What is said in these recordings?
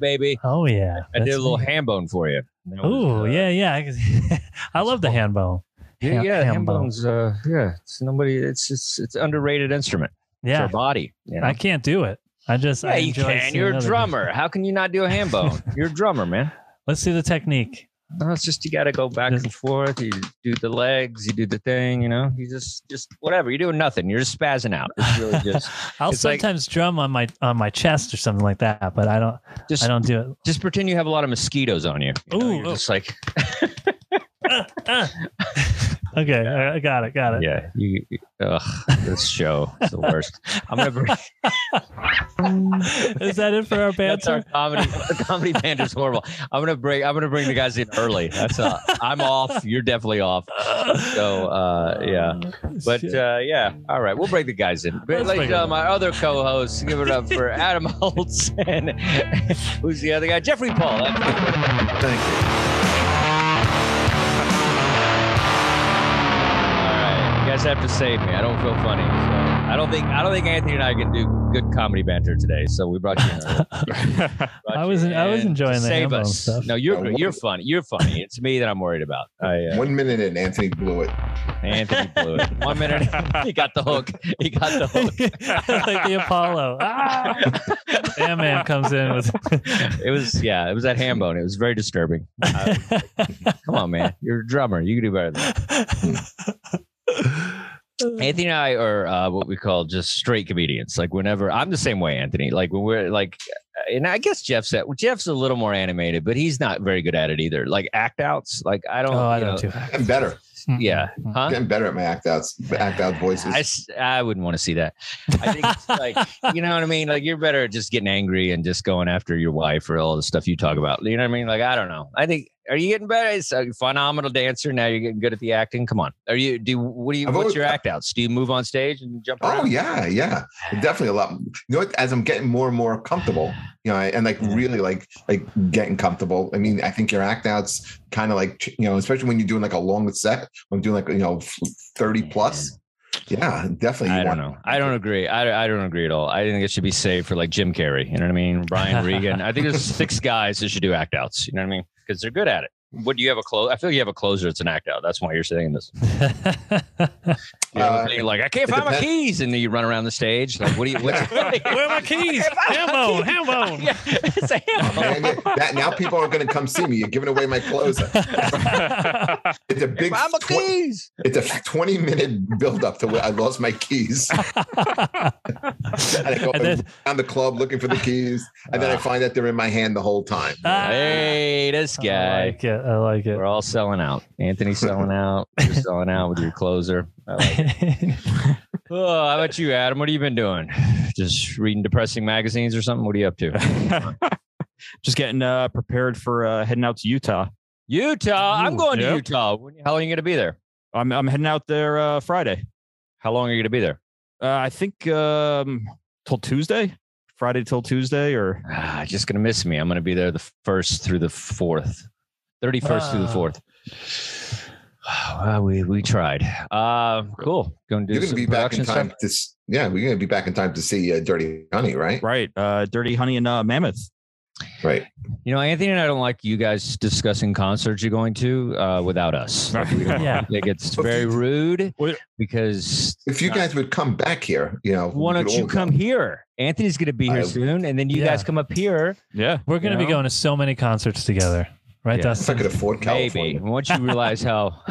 Baby. Oh yeah, I did a little me. ham bone for you. Oh uh, yeah, yeah. I love the hand bone. yeah, ham- yeah. ham Ham bone. bones. Uh, yeah, it's nobody. It's it's it's underrated instrument. It's Yeah, our body. You know? I can't do it. I just yeah, I you can. You're a drummer. How can you not do a ham bone? You're a drummer, man. Let's see the technique. No, it's just you got to go back and forth. You do the legs, you do the thing. You know, you just just whatever. You're doing nothing. You're just spazzing out. It's really just I'll It's like- sometimes drum on my on my chest or something like that, but I don't just I don't do it. just pretend you have a lot of mosquitoes on you. you know? Ooh, You're oh. just like uh, uh. Okay, I I got it, got it. yeah. You, you- ugh, this show is the worst. I'm gonna bring Is that it for our that's our comedy. The comedy band is horrible. I'm gonna bring. I'm gonna bring the guys in early. That's uh, I'm off. You're definitely off. So uh, yeah. But uh, yeah, all right, we'll bring the guys in. But Let's ladies bring and them gentlemen, my other co-hosts, give it up for Adam Holtz and who's the other guy? Jeffrey Paul. Thank you. Guys have to save me. I don't feel funny. So I don't think I don't think Anthony and I can do good comedy banter today. So we brought you in. Brought I you was- I was enjoying the save us. stuff. No, you're Yeah, You're funny. You're funny. It's me that I'm worried about. I, uh, One minute in, Anthony blew it. Anthony blew it. One minute, he got the hook. He got the hook. like the Apollo. Ah! That man comes in with. It was yeah. It was that ham bone. It was very disturbing. I was like, Come on, man. You're a drummer. You can do better than that. Anthony and I are uh, what we call just straight comedians. Like whenever I'm the same way, Anthony. Like when we're like, uh, and I guess Jeff's at, Jeff's a little more animated, but he's not very good at it either. Like act outs. Like I don't. Oh, I don't know, do that. I'm better. Mm-hmm. Yeah. Mm-hmm. Huh? Getting better at my act outs, act out voices. I wouldn't want to see that. I think it's like, you know what I mean? Like, you're better at just getting angry and just going after your wife or all the stuff you talk about. You know what I mean? Like, I don't know. I think, are you getting better? It's a phenomenal dancer. Now you're getting good at the acting. Come on. Are you, do, what do you, I've what's always- your act outs? Do you move on stage and jump oh yeah, yeah, definitely a lot. You know what? As I'm getting more and more comfortable, you know, and like really like like getting comfortable. I mean, I think your act outs kind of like you know, especially when you're doing like a long set. I'm doing like you know, thirty plus. Yeah, definitely. I don't know. I don't agree. I, I don't agree at all. I think it should be saved for like Jim Carrey. You know what I mean? Brian Regan. I think there's six guys that should do act outs. You know what I mean? Because they're good at it. What do you have a close? I feel like you have a closer. It's an act out. That's why you're saying this. You Uh, ever think, like I can't it find my keys, and then you run around the stage. Like, what do you? What's, Where are my keys? Hambone, Hambone. yeah, it's a ham Man, that now people are going to come see me. You're giving away my clothes. It's a big. Find my tw- keys. it's a 20 minute build up to where I lost my keys. And I go And then- around the club looking for the keys, and then I find that they're in my hand the whole time. Ah. Hey, this guy. I guy. like it. I like it. We're all selling out. Anthony's selling out. You're selling out with your closer. I like it. Oh, how about you, Adam? What have you been doing? Just reading depressing magazines or something? What are you up to? Just getting uh, prepared for uh, heading out to Utah. Utah. I'm Ooh, going to. Utah. When- How long are you going to be there? I'm I'm heading out there uh, Friday. How long are you going to be there? Uh, I think um, till Tuesday, Friday till Tuesday, or Ah, just going to miss me. I'm going to be there the first through the fourth, 31st through the Ah. fourth. Well, we we tried. Uh, cool. Going to do You're going to some be back in time stuff. to. Yeah, we're going to be back in time to see uh, Dirty Honey, right? right, uh, Dirty Honey and uh, Mammoth. Right. You know, Anthony and I don't like you guys discussing concerts you're going to uh, without us. Like, Yeah. I think it's very rude because If you guys would come back here, you know, why don't you come go. here? Anthony's going to be here I- soon, and then you Yeah. guys come up here. Yeah. We're going to You be going to so many concerts together, right, Yeah. If I Dustin? could afford California. Maybe once you realize how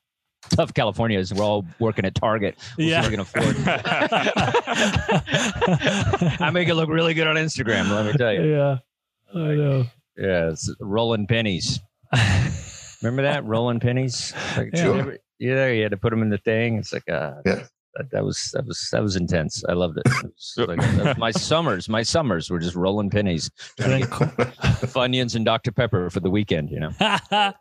tough California is, we're all working at Target. We'll Yeah. see if we can afford. I make it look really good on Instagram. Let me tell you. yeah, I know. Yeah, it's rolling pennies. Remember that rolling pennies? Like, Yeah. you ever- Yeah, you had to put them in the thing. It's like uh, Yeah. That, that was that was that was intense. I loved it. It was like- was my summers, my summers were just rolling pennies, then, Co- Funyuns, and Dr Pepper for the weekend. You know,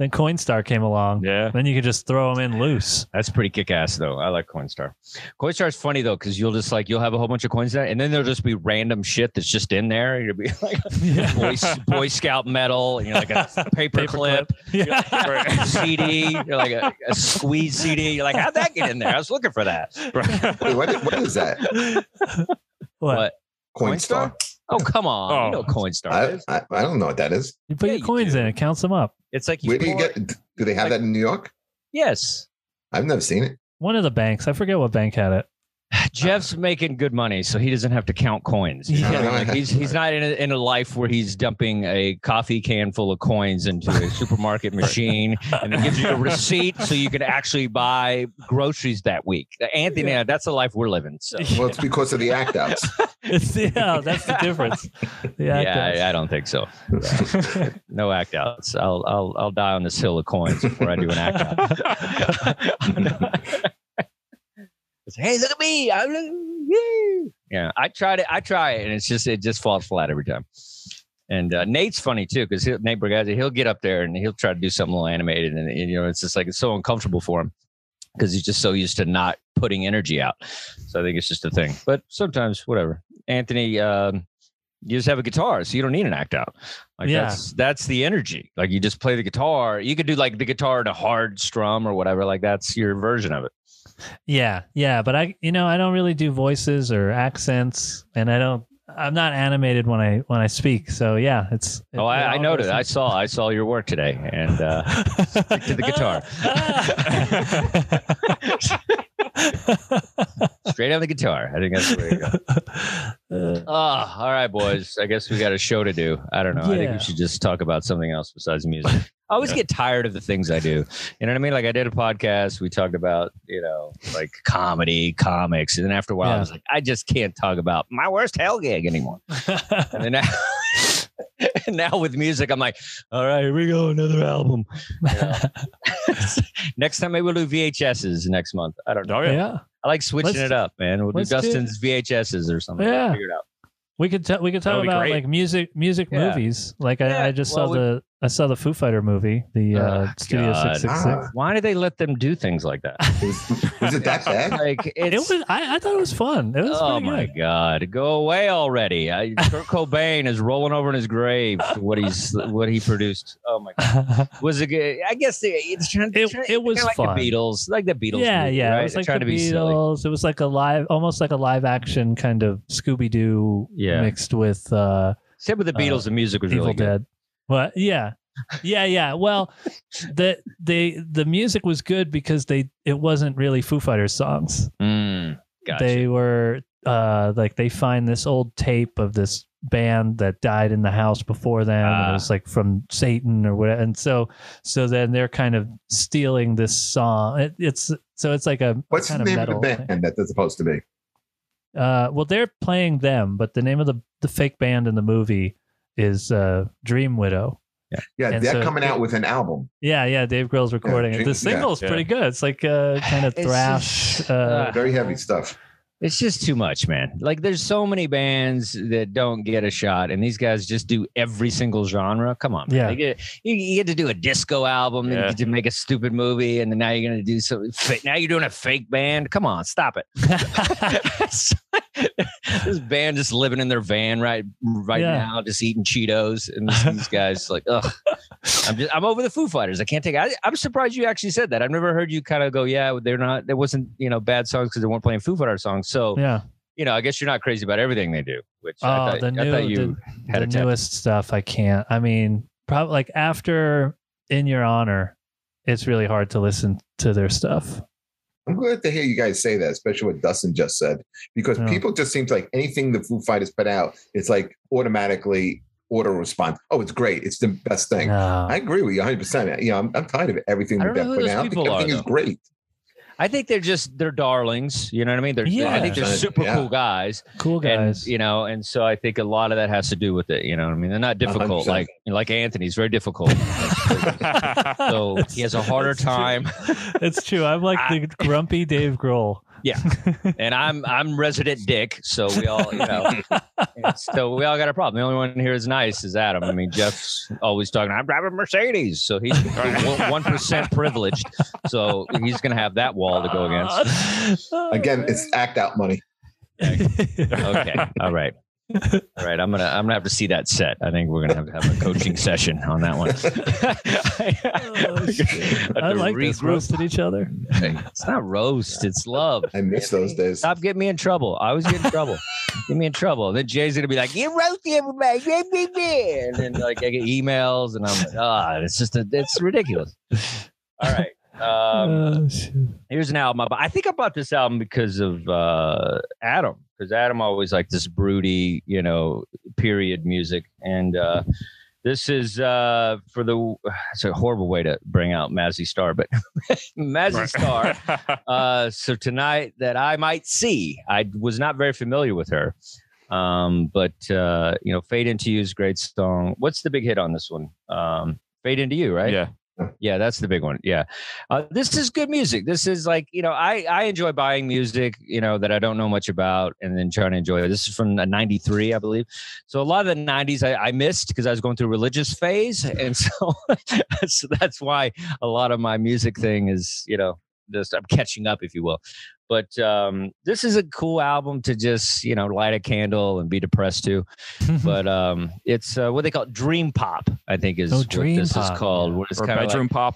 then Coinstar came along. Yeah. Then you could just throw them in loose. that's pretty kick ass though. I like Coinstar. Coinstar is funny though because you'll just like you'll have a whole bunch of coins there, and then there'll just be random shit that's just in there. You'll be like Yeah. Boy, Boy Scout medal, and you're like a paper, clip. Yeah. CD, you're like a, a squeeze CD. You're like, how'd that get in there? I was looking for that. Wait, what, what is that? What? What? Coinstar? Oh, come on. Oh. You know Coinstar I, is. I, I don't know what that is. You put Yeah, your coins do. in, it counts them up. It's like you Where do you pour- get? Do they have that in New York? Yes. I've never seen it. One of the banks, I forget what bank had it. Jeff's making good money, so he doesn't have to count coins. You know? Yeah. Like, he's he's not in a, in a life where he's dumping a coffee can full of coins into a supermarket machine and it gives you a receipt so you can actually buy groceries that week. Uh, Anthony, uh, that's the life we're living. So Well, it's because of the act outs. It's, yeah, that's the difference. The yeah, act outs. I, I don't think so. Yeah. no act outs. I'll I'll I'll die on this hill of coins before I do an act out. It's, hey, look at me! I'm woo. yeah. I tried it. I try it, and it's just it just falls flat every time. And uh, Nate's funny too because Nate Bargatze, he'll get up there and he'll try to do something a little animated, and, and, you know it's just like it's so uncomfortable for him because he's just so used to not putting energy out. So I think it's just a thing. But sometimes, whatever. Anthony, um, you just have a guitar, so you don't need an act out. Like Yeah. that's that's the energy. Like you just play the guitar. You could do like the guitar in a hard strum or whatever. Like that's your version of it. Yeah, yeah, but I, you know, I don't really do voices or accents, and I don't. I'm not animated when I when I speak. So yeah, it's. Oh, I, I noted. goes I saw. I saw your work today, and uh, stick to the guitar. straight on the guitar. I think that's the way to go. Uh, Oh, all right, boys. I guess we got a show to do. I don't know. I think we should just talk about something else besides music. I always get tired of the things I do. You know what I mean? Like I did a podcast. We talked about, you know, like comedy, comics. And then after a while, I was like, I just can't talk about my worst hell gig anymore. And then now, and now with music, I'm like, all right, here we go. Another album. You know? next time, maybe we'll do VHSs next month. I don't know. Oh yeah. yeah, I like switching Let's- it up, man. We'll do let's do- Dustin's VHSs or something. Yeah. Figure it out. we could t- we could talk about great. like music music Yeah. movies. Like Yeah, I, I just well, saw we- the I saw the Foo Fighter movie, the uh, Oh, Studio God. Six Six Ah. Six. Why do they let them do things like that? Was, was it that bad? Like It was. I, I thought it was fun. It was oh my good. God! Go away already! I, Kurt Cobain is rolling over in his grave for what he's what he produced. Oh my God! Was it good? I guess they, it's trying, It- trying- it was like fun. the Beatles, like the Beatles. yeah, movie, yeah. right? It was like the to silly. Beatles. It was like a live, almost like a live action kind of Scooby Doo Yeah. mixed with uh, Except with the Beatles, the music was Evil really good. Dead. Well, yeah, yeah, yeah. Well, the they the music was good because they it wasn't really Foo Fighters songs. Mm, gotcha. They were uh like they find this old tape of this band that died in the house before them and Ah. it was like from Satan or whatever and so so then they're kind of stealing this song it, it's so it's like a What's the kind name of of the metal band that that's supposed to be? uh well they're playing them but the name of the the fake band in the movie is uh Dream Widow Yeah, And they're so- coming out with an album. yeah yeah Dave Grohl's recording it the yeah, single's yeah. pretty good it's like uh kind of thrash just- uh. Very heavy stuff. It's just too much, man. Like there's so many bands that don't get a shot, and these guys just do every single genre. Come on, man. Yeah. Get, you, you get to do a disco album, then Yeah. you get to make a stupid movie, and then now you're gonna do some. Now you're doing a fake band. Come on, stop it. this band just living in their van right right Yeah. now, just eating Cheetos, and these guys like, ugh. I'm just I'm over the Foo Fighters. I can't take. I, I'm surprised you actually said that. I've never heard you kind of go, yeah, they're not. There wasn't you know bad songs because they weren't playing Foo Fighter songs. So yeah you know, I guess you're not crazy about everything they do, which I, Oh, thought, the I new, thought you the, had the a tip. newest stuff. I can't. I mean, probably like after In Your Honor, it's really hard to listen to their stuff. I'm glad to hear you guys say that, especially what Dustin just said, because Yeah. people just seem to like anything the Foo Fighters put out, it's like automatically auto response. Oh, it's great. It's the best thing. No. I agree with you 100. percent You know, I'm, I'm tired of everything that they're putting out. I think people are, everything is though. great. I think they're just they're darlings. You know what I mean? They're, Yeah. I think they're super yeah. cool guys, cool guys. and you know, and so I think a lot of that has to do with it. You know what I mean? They're not difficult 100%. like like Anthony's very difficult. so he has a harder It's true. time, it's true. I'm like the grumpy Dave Grohl. Yeah. and I'm I'm resident dick. So we all you know, so we all got a problem. The only one here is nice is Adam. I mean, Jeff's always talking. I'm driving a Mercedes, so he's one percent privileged. So he's gonna have that wall to go against. Again, it's act out money. Okay. All right. All right. I'm gonna I'm gonna have to see that set. I think we're gonna have to have a coaching session on that one. Oh, I like this regroup. roasted each other. It's not roast. It's love. I miss those days. Stop getting me in trouble. I always get in trouble. get me in trouble. Then Jay's gonna be like, "You roasted everybody," blah, blah, blah." and then like I get emails, and I'm like, "Ah, it's just a, it's ridiculous." All right. Um, Oh, here's an album. I think I bought this album because of uh, Adam, because Adam always liked this broody, you know, period music, and uh, this is uh, for the. It's a horrible way to bring out Mazzy Star, but Mazzy Star. Uh, so tonight that I might see, I was not very familiar with her. Um, but uh, you know, Fade Into You is a great song. What's the big hit on this one? Um, Fade Into You, right? Yeah. Yeah, that's the big one. Yeah. Uh, this is good music. This is like, you know, I, I enjoy buying music, you know, that I don't know much about and then trying to enjoy it. This is from uh, 93, I believe. So a lot of the 90s I, I missed because I was going through a religious phase. And so, so that's why a lot of my music thing is, you know, just I'm catching up, if you will. But um, this is a cool album to just, you know, light a candle and be depressed to but um, it's uh, what they call dream pop. I think is Oh, what dream this pop, is called. yeah. What it's or kind of bedroom pop.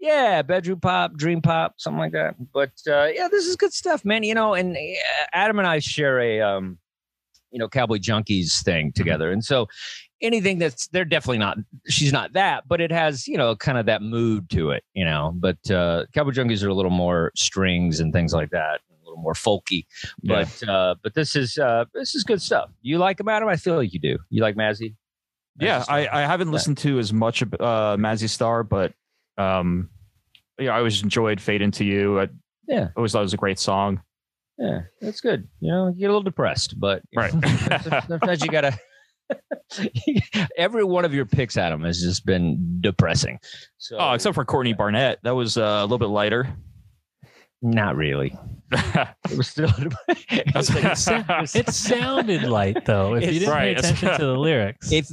yeah, bedroom pop, dream pop, something like that. But uh, yeah, this is good stuff, man. You know, and uh, Adam and I share a um, you know, cowboy junkies thing together, and so anything that's they're definitely not. She's not that, but it has you know kind of that mood to it, you know. But uh, cowboy junkies are a little more strings and things like that. A little more folky, Yeah. but uh, but this is uh, this is good stuff. You like them, Adam? I feel like you do. You like Mazzy? Yeah, I, I haven't Yeah. listened to as much of uh, Mazzy Star, but um, yeah, I always enjoyed Fade Into You. I Yeah. always thought it was a great song. Yeah, that's good. You know, you get a little depressed, but Right. know, sometimes- you gotta. Every one of your picks, Adam, has just been depressing. So, oh, except for Courtney Barnett, that was uh, a little bit lighter. not really. It was still. it was like- it, sa- it sounded light though. If you didn't Right, pay attention to the lyrics, if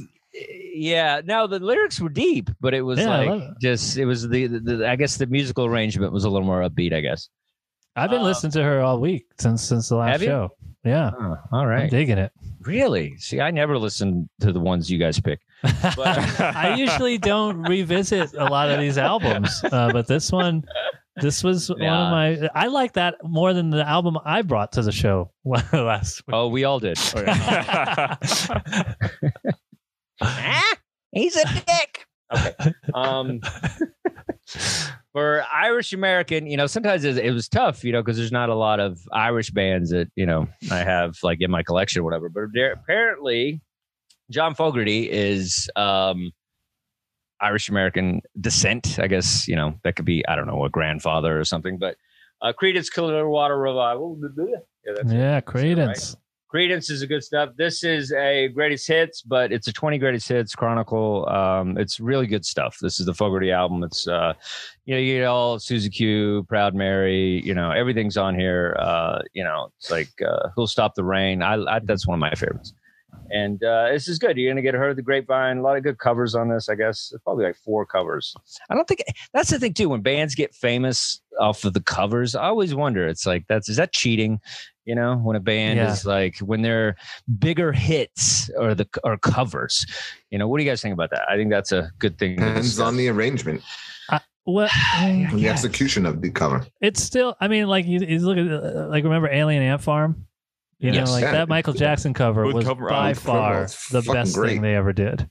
yeah, no, the lyrics were deep, but it was Yeah, like it. just it was the, the, the I guess the musical arrangement was a little more upbeat. I guess. I've been uh, listening to her all week since since the last show. Yeah, Oh, all I'm digging it. really? See, I never listen to the ones you guys pick. But- I usually don't revisit a lot of these albums, uh, but this one, this was one of my. I like that more than the album I brought to the show last week. Oh, we all did. ah, he's a dick. Okay. Um, for Irish American, you know, sometimes it, was tough, you know, because there's not a lot of Irish bands that you know I have like in my collection or whatever. But there, apparently, John Fogerty is um, Irish American descent. I guess you know that could be I don't know a grandfather or something. But uh, Creedence Clearwater Revival. Yeah, yeah, right. Creedence. Creedence is a good stuff. This is a greatest hits, but it's a 20 greatest hits chronicle. Um, it's really good stuff. This is the Fogerty album. It's uh, you know, you get all Susie Q, Proud Mary, you know, everything's on here. Uh, you know, it's like uh, Who'll Stop the Rain. I, I that's one of my favorites. And uh, this is good. You're gonna get heard of the grapevine. A lot of good covers on this, I guess. Probably like four covers. I don't think that's the thing too. When bands get famous off of the covers, I always wonder. It's like that's is that cheating? You know, when a band Yeah. is like when they're bigger hits or the or covers. You know, what do you guys think about that? I think that's a good thing. to Depends on the arrangement Well, and the execution of the cover. it's still. I mean, like you, you look at uh, like remember Alien Ant Farm. You know, like Yeah. that Michael Jackson cover Good was cover. by far it's the best great. thing they ever did.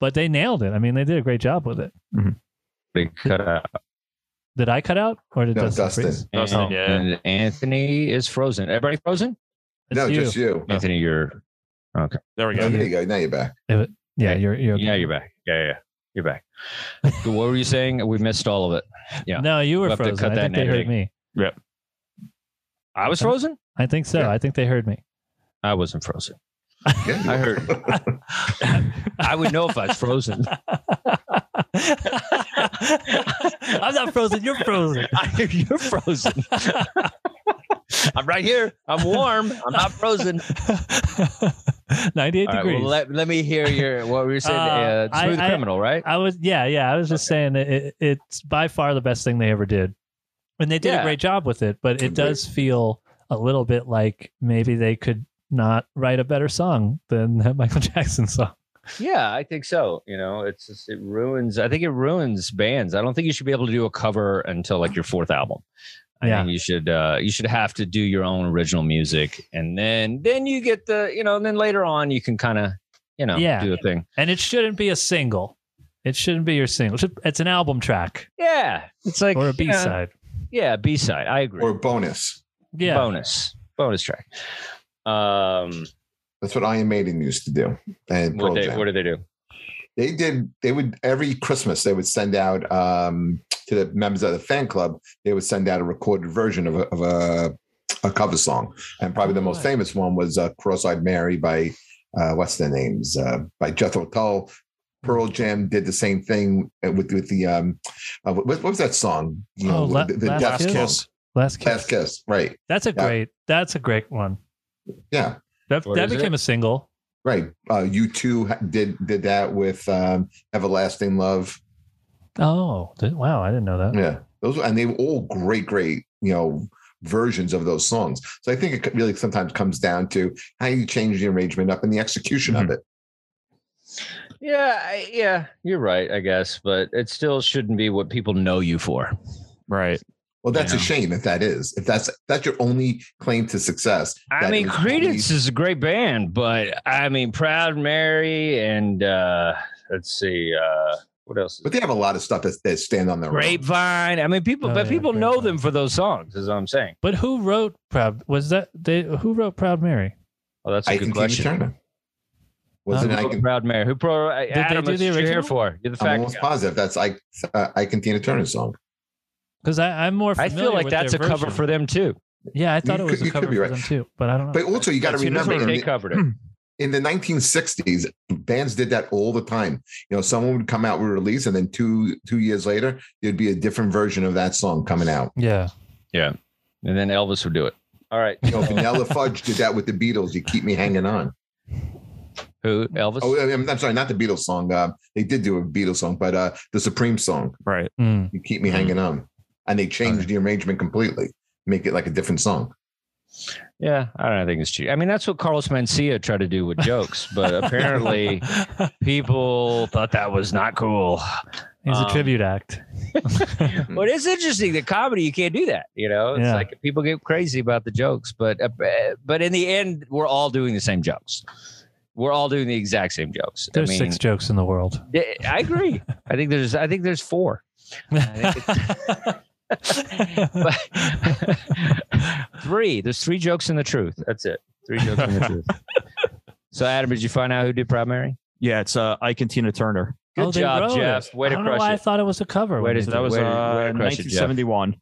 But they nailed it. I mean, they did a great job with it. Mm-hmm. They cut out. Did I cut out or did No, Dustin? Dustin. freeze? Dustin, and, yeah. and Anthony is frozen. Everybody frozen? It's no, you. just you. Oh. Anthony, you're okay. There we Oh, go. there you go. Now you're back. Yeah, you're you're yeah, you're back. Yeah, yeah, yeah. you're back. what were you saying? We missed all of it. yeah. No, you were We'll frozen. cut I that think they heard editing. me. I was frozen. I think so. Yeah. I think they heard me. I wasn't frozen. Yeah, I are. heard. I would know if I was frozen. I'm not frozen. You're frozen. I, you're frozen. I'm right here. I'm warm. I'm not frozen. 98 All right, degrees. well, let, let me hear your what were you saying? Uh, Uh, smooth I- I- criminal, right? I was, yeah, yeah. I was just saying it, it, it's by far the best thing they ever did. And they did Yeah. a great job with it, but it does feel a little bit like maybe they could not write a better song than that Michael Jackson song. Yeah, I think so. You know, it's just, it ruins. I think it ruins bands. I don't think you should be able to do a cover until like your fourth album. I Yeah. think you should uh, you should have to do your own original music, and then then you get the you know, and then later on you can kind of you know Yeah. do a thing. And it shouldn't be a single. It shouldn't be your single. It's an album track Yeah, it's like or a you B know, side. Yeah, B side. I agree. or bonus. Yeah. bonus bonus track. Um, That's what Iron Maiden used to do. And what they what do they do? they did they would every christmas they would send out um to the members of the fan club they would send out a recorded version of a, of a, a cover song and probably the most Right. famous one was uh, cross-eyed mary by uh what's their names uh by jethro tull pearl jam did the same thing with with the um uh, what, what was that song you Oh, La- the, the Last Death Kiss? song. Last kiss. last kiss right That's a Yeah. great. That's a great one. Yeah That What that is became it? a single. right uh U2 did did that with um everlasting love Oh, did- wow! I didn't know that. Yeah, those and they were all great, great, you know, versions of those songs. So I think it really sometimes comes down to how you change the arrangement up and the execution of it. Yeah, I, yeah, you're right. I guess, but it still shouldn't be what people know you for. Right. Well, that's Yeah. a shame if that is. If that's that's your only claim to success. I mean, is Creedence only- is a great band, but I mean, Proud Mary and uh let's see, uh what else? Is but they have a lot of stuff that, that stand on their own. Grapevine. I mean, people, Oh, but yeah, people know them for those songs. Is what I'm saying. But who wrote Proud? Was that they? Who wrote Proud Mary? Oh, that's a I good question. Turner. Wasn't Who it? I wrote Proud Mary. Who pro? Did they Adam, do the what here original? for. You're the fact I'm almost guy. positive that's I uh, I can Tina Turner song. Because I'm more. I feel like with that's a their cover for them too. Yeah, I thought You it was could- a cover be for right. them too, but I don't know. But also you got to As soon as remember they in the, covered it. in the 1960s, bands did that all the time. You know, someone would come out with a release, and then two two years later, there'd be a different version of that song coming out. yeah, yeah, And then Elvis would do it. All right. You know, Vanilla Fudge did that with the Beatles. You keep me hanging on. Who? Elvis? Oh, I'm, I'm sorry, not the Beatles song. Uh, they did do a Beatles song, but uh, the Supreme song. Right. Mm. You keep me hanging on, and they changed the arrangement completely, make it like a different song. Yeah, I don't think it's cheap. I mean, that's what Carlos Mencia tried to do with jokes, but apparently people thought that was not cool. he's a Um, tribute act. But it's interesting that comedy you can't do that. You know, it's Yeah. like people get crazy about the jokes, but uh, but in the end, we're all doing the same jokes. We're all doing the exact same jokes. There's I mean, six jokes in the world. I agree. I think there's I think there's four. But three. There's three jokes in the truth. That's it. Three jokes in the truth. So, Adam, did you find out who did primary? Yeah, it's uh, Ike and Tina Turner. Good Oh, job, wrote Jeff. it. Way to I don't know crush why I thought it was a cover. Way when to So that was Way to- uh, way to crush it, 1971.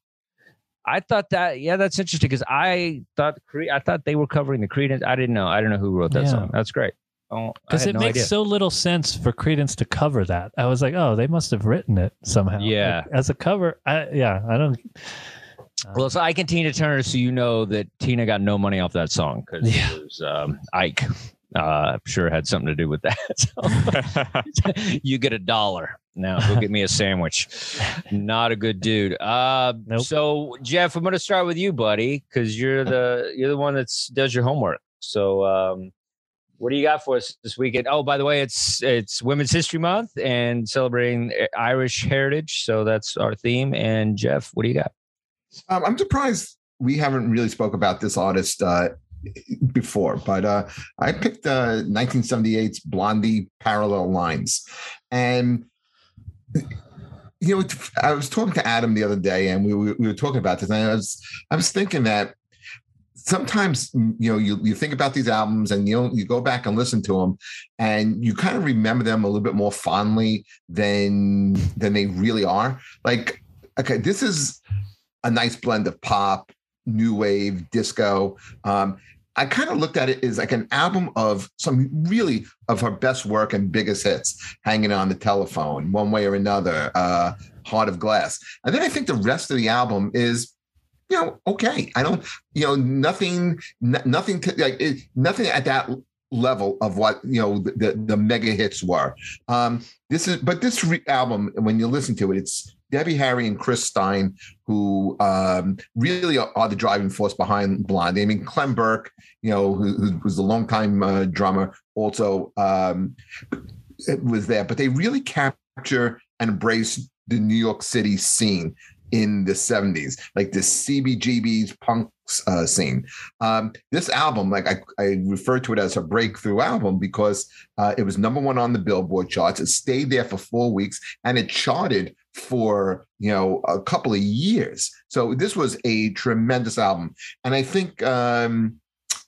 I thought that. Yeah, that's interesting because I thought Cre- I thought they were covering the Creedence. I didn't know. I don't know who wrote that Yeah. song. That's great. Oh, because it makes so little sense for Creedence to cover that. I was like, oh, they must have written it somehow. Yeah. Like, as a cover. I, yeah, I don't. Well, so I can Tina Turner, so you know that Tina got no money off that song because Yeah. it was um, Ike. Uh, I'm sure had something to do with that. So you get a dollar now. Go get me a sandwich. Not a good dude. Uh, Nope. So Jeff, I'm going to start with you, buddy, because you're the you're the one that's does your homework. So um, what do you got for us this weekend? Oh, by the way, it's it's Women's History Month and celebrating Irish heritage. So that's our theme. And Jeff, what do you got? Um, I'm surprised we haven't really spoke about this artist uh, before, but uh, I picked uh, 1978's Blondie Parallel Lines, and you know, I was talking to Adam the other day, and we, we, we were talking about this, and I was I was thinking that sometimes you know you, you think about these albums and you you go back and listen to them and you kind of remember them a little bit more fondly than than they really are like okay this is a nice blend of pop new wave disco um I kind of looked at it as like an album of some really of her best work and biggest hits, hanging on the telephone, one way or another, uh, Heart of Glass. And then I think the rest of the album is you know, okay. I don't, you know, nothing, n- nothing to like, it, nothing at that level of what you know the the, mega hits were. Um, this is, but this re- album, when you listen to it, it's Debbie Harry and Chris Stein who um, really are, are the driving force behind Blondie. I mean, Clem Burke, you know, who, who was a longtime uh, drummer, also um, was there, but they really capture and embrace the New York City scene in the 70s, like the CBGB's punk uh, scene. Um, this album, like I, I refer to it as a breakthrough album because uh, it was number one on the Billboard charts. It stayed there for four weeks and it charted for you know a couple of years. So this was a tremendous album, and I think. Um,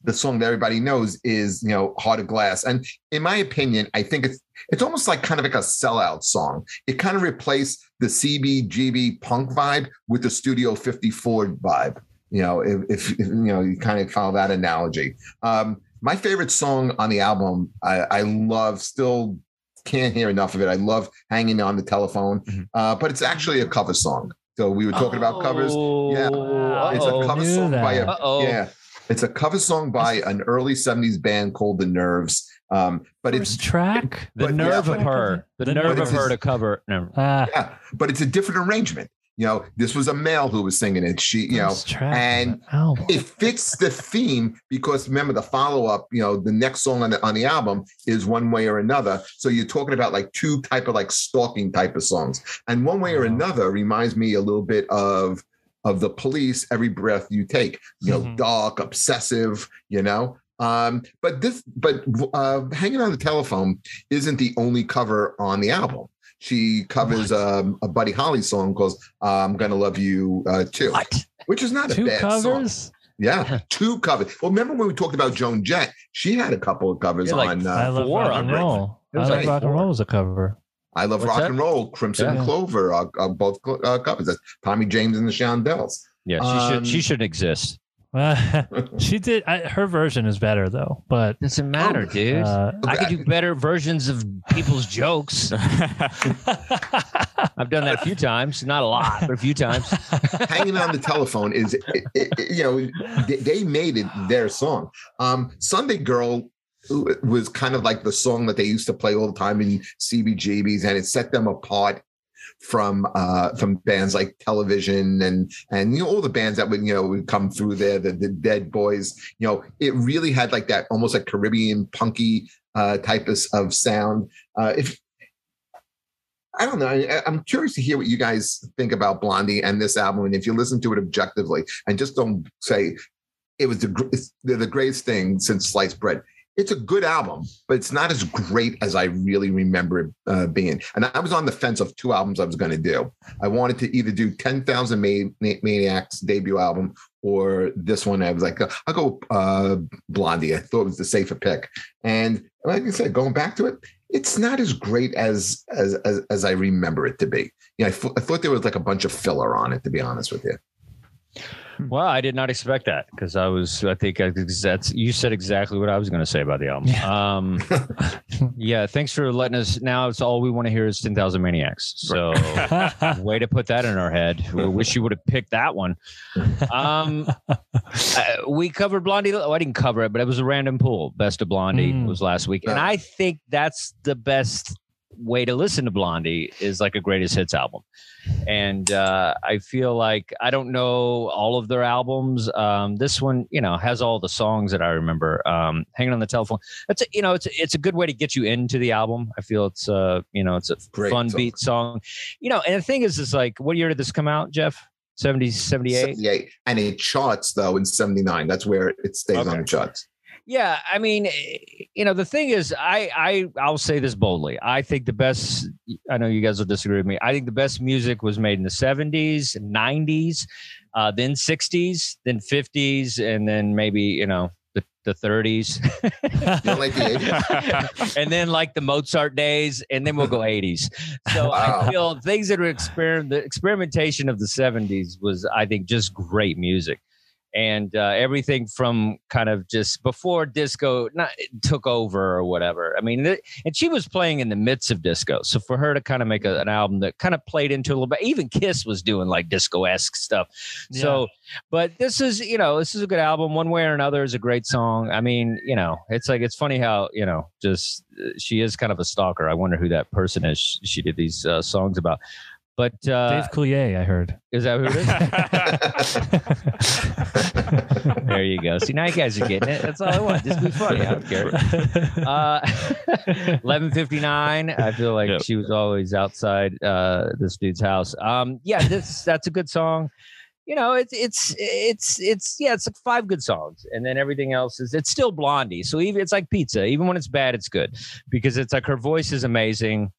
the song that everybody knows is you know heart of glass. And in my opinion i think it's it's almost like kind of like a sellout song. It kind of replaced the cbgb punk vibe with the studio 54 vibe you know if, if, if you know you kind of follow that analogy. Um my favorite song on the album i, I love still can't hear enough of it. I love hanging on the telephone Mhm. uh, but it's actually a cover song. So we were talking about covers. Yeah. Oh, it's a cover knew song by a. Uh-oh. yeah it's a cover song by an early 70s band called the nerves um but First it's track. The But- nerve yeah, of her. The, The nerve nerve of her to cover. No. Ah, yeah but it's a different arrangement you know this was a male who was singing it she you know first track and of an album. it fits the theme because remember the follow-up you know the next song on the on the album is one way or another so you're talking about like two type of like stalking type of songs and one way or Wow. another reminds me a little bit of of the police every breath you take you know Mhm. dark obsessive you know um but this but uh hanging on the telephone isn't the only cover on the album she covers um, a buddy holly song called uh, i'm gonna love you uh too What? which is not a Two bad song covers. yeah, two covers. Well, remember when we talked about Joan Jett? She had a couple of covers Yeah, like on. I Uh, love four rock on and roll. It I was love like rock and four. roll as a cover. I love What's rock that? and roll. Crimson and Yeah. Clover are, are both uh, covers. That's Tommy James and the Shondells. Yeah, she Um, should. She shouldn't exist. she did. I, her version is better though, but Doesn't matter, dude. uh, I could do better versions of people's jokes. I've done that a few times, not a lot, but a few times. Hanging on the telephone is, it, it- you know, they, they made it their song. Um, Sunday Girl was kind of like the song that they used to play all the time in CBGBs, and it set them apart from uh from bands like television and and you know all the bands that would you know would come through there the, the dead boys you know it really had like that almost like caribbean punky uh type of, of sound uh if I don't know. I, I'm curious to hear what you guys think about Blondie and this album, and if you listen to it objectively, and just don't say it was the gr- it's the, the greatest thing since sliced bread. It's a good album, but it's not as great as I really remember it uh, being. And I was on the fence of two albums I was going to do. I wanted to either do 10,000 Ma- Maniacs debut album or this one. I was like, I'll go uh, Blondie. I thought it was the safer pick. And like I said, going back to it, it's not as great as as as, as I remember it to be. Yeah, I, th- I thought there was like a bunch of filler on it, to be honest with you. Well, I did not expect that because I was. I think I, that's you said exactly what I was going to say about the album. Yeah. Um, yeah. Thanks for letting us. Now it's all we want to hear is ten thousand maniacs. So way to put that in our head. We wish you would have picked that one. Um, uh, we covered Blondie. Oh, I didn't cover it, but it was a random pool. Best of Blondie Mm. was last week, and I think that's the best way to listen to Blondie is like a greatest hits album. And uh, I feel like I don't know all of their albums. Um, this one, you know, has all the songs that I remember. Um, Hanging on the telephone. That's a, you know, it's it's a good way to get you into the album. I feel it's uh, you know, it's a Great fun song. beat song. You know, and the thing is, is like, what year did this come out, Jeff? 70, 78? 78. And it charts though in 79. That's where it stays Okay. on the charts. Yeah, I mean, eh, you know, the thing is, I I I'll say this boldly. I think the best. I know you guys will disagree with me. I think the best music was made in the seventies, nineties, uh, then sixties, then fifties, and then maybe you know the the thirties, You like the 80s? and then like the Mozart days, and then we'll go eighties. So Wow. I feel things that are experiment the experimentation of the seventies was, I think, just great music. And uh, everything from kind of just before disco not, took over or whatever. I mean, th- and she was playing in the midst of disco. So for her to kind of make a, an album that kind of played into a little bit, even Kiss was doing like disco esque stuff. So, but this is, you know, this is a good album. One way or another is a great song. I mean, you know, it's like, it's funny how, you know, just uh, she is kind of a stalker. I wonder who that person is she did these uh, songs about. But uh, Dave Coulier, I heard. is that who it is? there you go. See, now you guys are getting it. That's all I want. Just be funny. I don't care. Uh, 1159. I feel like Yep. she was always outside uh, this dude's house. Um, yeah, this that's a good song. You know, it's it's it's it's yeah, it's like five good songs, and then everything else is it's still Blondie. So even it's like pizza. Even when it's bad, it's good because it's like her voice is amazing.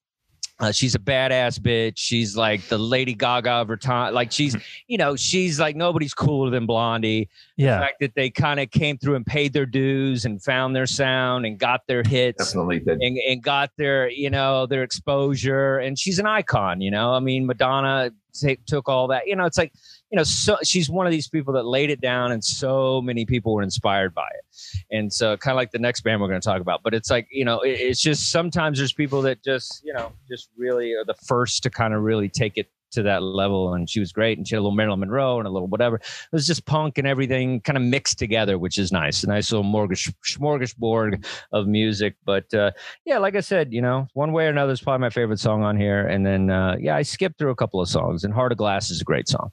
Uh, she's a badass bitch. She's like the Lady Gaga of her time. Like she's, you know, she's like nobody's cooler than Blondie the yeah. fact that they kind of came through and paid their dues and found their sound and got their hits Definitely did. and, and got their you know their exposure and she's an icon you know i mean madonna ta- took all that you know it's like you know so she's one of these people that laid it down and so many people were inspired by it and so kind of like the next band we're going to talk about but it's like you know it, it's just sometimes there's people that just you know just really are the first to kind of really take it to that level and she was great and she had a little marilyn monroe and a little whatever it was just punk and everything kind of mixed together, which is nice. A nice little mortgage smorgasbord of music. But uh, yeah, like I said, you know, one way or another is probably my favorite song on here. And then uh, yeah, I skipped through a couple of songs, and Heart of Glass is a great song.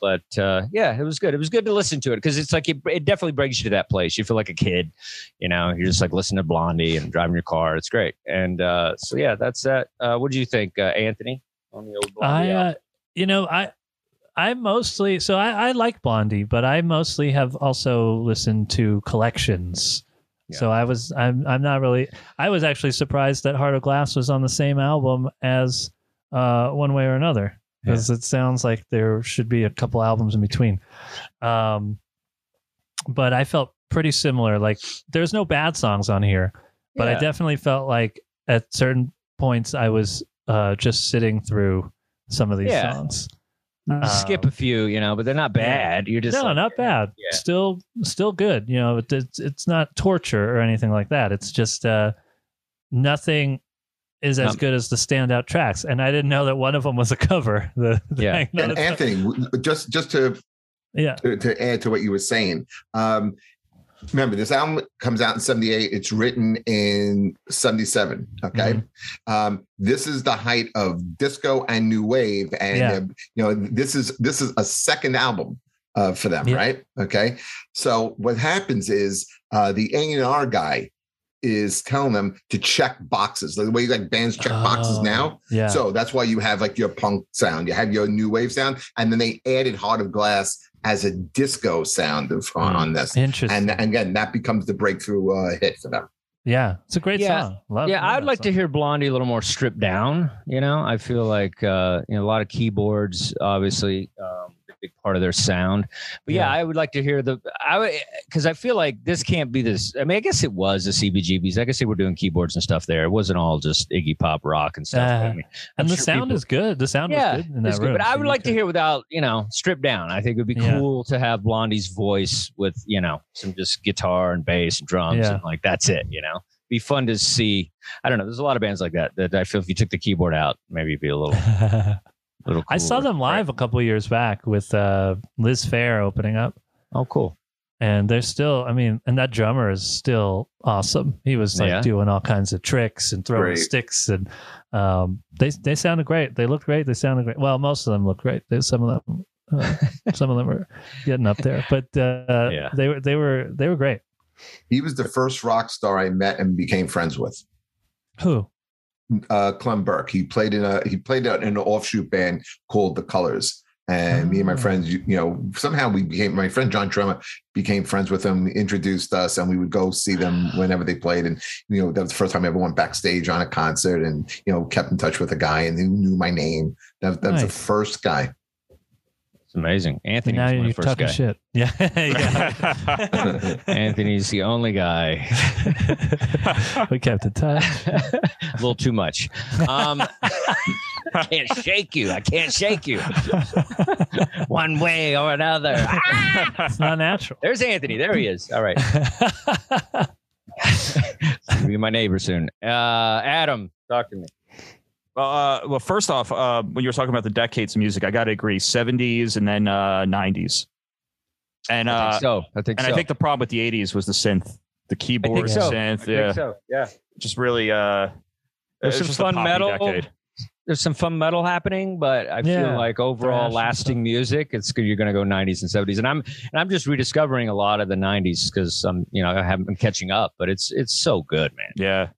But uh, yeah, it was good. It was good to listen to it because it's like it, it definitely brings you to that place. You feel like a kid, you know. You're just like listening to Blondie and driving your car. It's great. And uh, so yeah, that's that. Uh, what do you think, uh, Anthony, on the old Blondie? I, uh, you know, I, I mostly so I, I like Blondie, but I mostly have also listened to collections. Yeah. So I was I'm I'm not really I was actually surprised that Heart of Glass was on the same album as uh One Way or Another because it sounds like there should be a couple albums in between. Um, but I felt pretty similar. Like there's no bad songs on here, but I definitely felt like at certain points I was uh, just sitting through some of these Yeah. songs. skip Um, a few, you know, but they're not bad. You're just no, like, not bad. Yeah. Still, still good. You know, it- it's it's not torture or anything like that. It's just uh, nothing is as Um, good as the standout tracks. And I didn't know that one of them was a cover. The, the Yeah. And Anthony, just just to, yeah, to to add to what you were saying, um, remember this album comes out in '78. It's written in '77. Okay, um, this is the height of disco and new wave, and Yeah. uh, you know this is this is a second album uh, for them, Yeah. right? Okay, so what happens is uh, the A and R guy is telling them to check boxes, like the way like bands check boxes Oh, now. Yeah. So that's why you have like your punk sound, you have your new wave sound, and then they added Heart of Glass as a disco sound of, on, Hmm. on this. Interesting. And again, that becomes the breakthrough uh, hit for them. yeah, it's a great Yeah. song. Love, yeah, love I'd that like to hear Blondie a little more stripped down. You know, I feel like uh, you know a lot of keyboards, obviously, um, a big part of their sound. But yeah, Yeah. I would like to hear the I would because I feel like this can't be this. I mean, I guess it was the CBGBs. I guess they were doing keyboards and stuff there. It wasn't all just Iggy Pop rock and stuff. Uh, I mean, and the sure sound people- is good. The sound yeah, was good in that good. room. But I would like to hear without, you know, stripped down. I think it would be Yeah. cool to have Blondie's voice with, you know, some just guitar and bass and drums Yeah. and like that's it, you know. Be fun to see. I don't know. There's a lot of bands like that that I feel if you took the keyboard out, maybe it'd be a little. I saw them live a couple years back with uh, Liz Phair opening up. Oh, cool. and they're still i mean and that drummer is still awesome he was like Yeah. doing all kinds of tricks and throwing Great. sticks and um they they sounded great they looked great they sounded great well most of them looked great There's some of them uh, some of them were getting up there but uh Yeah. they were they were they were great He was the first rock star I met and became friends with. who uh Clem Burke. He played in a he played out in an offshoot band called The Colors. And me and my Oh. friends, you, you know, somehow we became my friend John Trema became friends with him, introduced us, and we would go see them whenever they played. And you know, that was the first time I ever went backstage on a concert, and you know, kept in touch with a guy and he knew my name. That, that was the first guy. It's amazing. Anthony now my you're first talking guy. shit yeah, yeah. Anthony's the only guy. we kept in touch a little too much. Um, I can't shake you. I can't shake you one way or another. Ah! it's not natural There's Anthony. There he is. All right. Be my neighbor soon. Uh, Adam, talk to me. Uh, well, first off, uh, when you were talking about the decades of music, I got to agree, 70s and then uh, 90s. And I uh, think so. I think and so. I think the problem with the 80s was the synth, the keyboard so. synth, I yeah, think so. Yeah. just really uh, There's some fun metal. decade. There's some fun metal happening, but I Yeah. feel like overall Thrash lasting music, it's good. You're going to go 90s and 70s, and I'm and I'm just rediscovering a lot of the 90s because I'm you know I haven't been catching up, but it's it's so good, man. Yeah.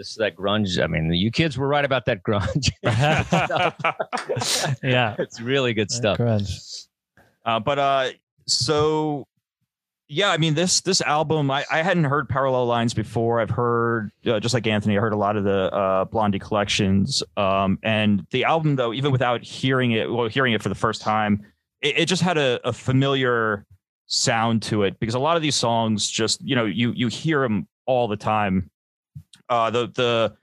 Just that grunge. I mean, you kids were right about that grunge. yeah it's really good stuff. Grunge. Uh, but uh, so yeah, I mean this this album, I, I hadn't heard Parallel Lines before. I've heard uh, just like Anthony, I heard a lot of the uh, Blondie collections. Um, and the album though, even without hearing it, well, hearing it for the first time, it, it just had a, a familiar sound to it because a lot of these songs just you know you you hear them all the time. Uh, the the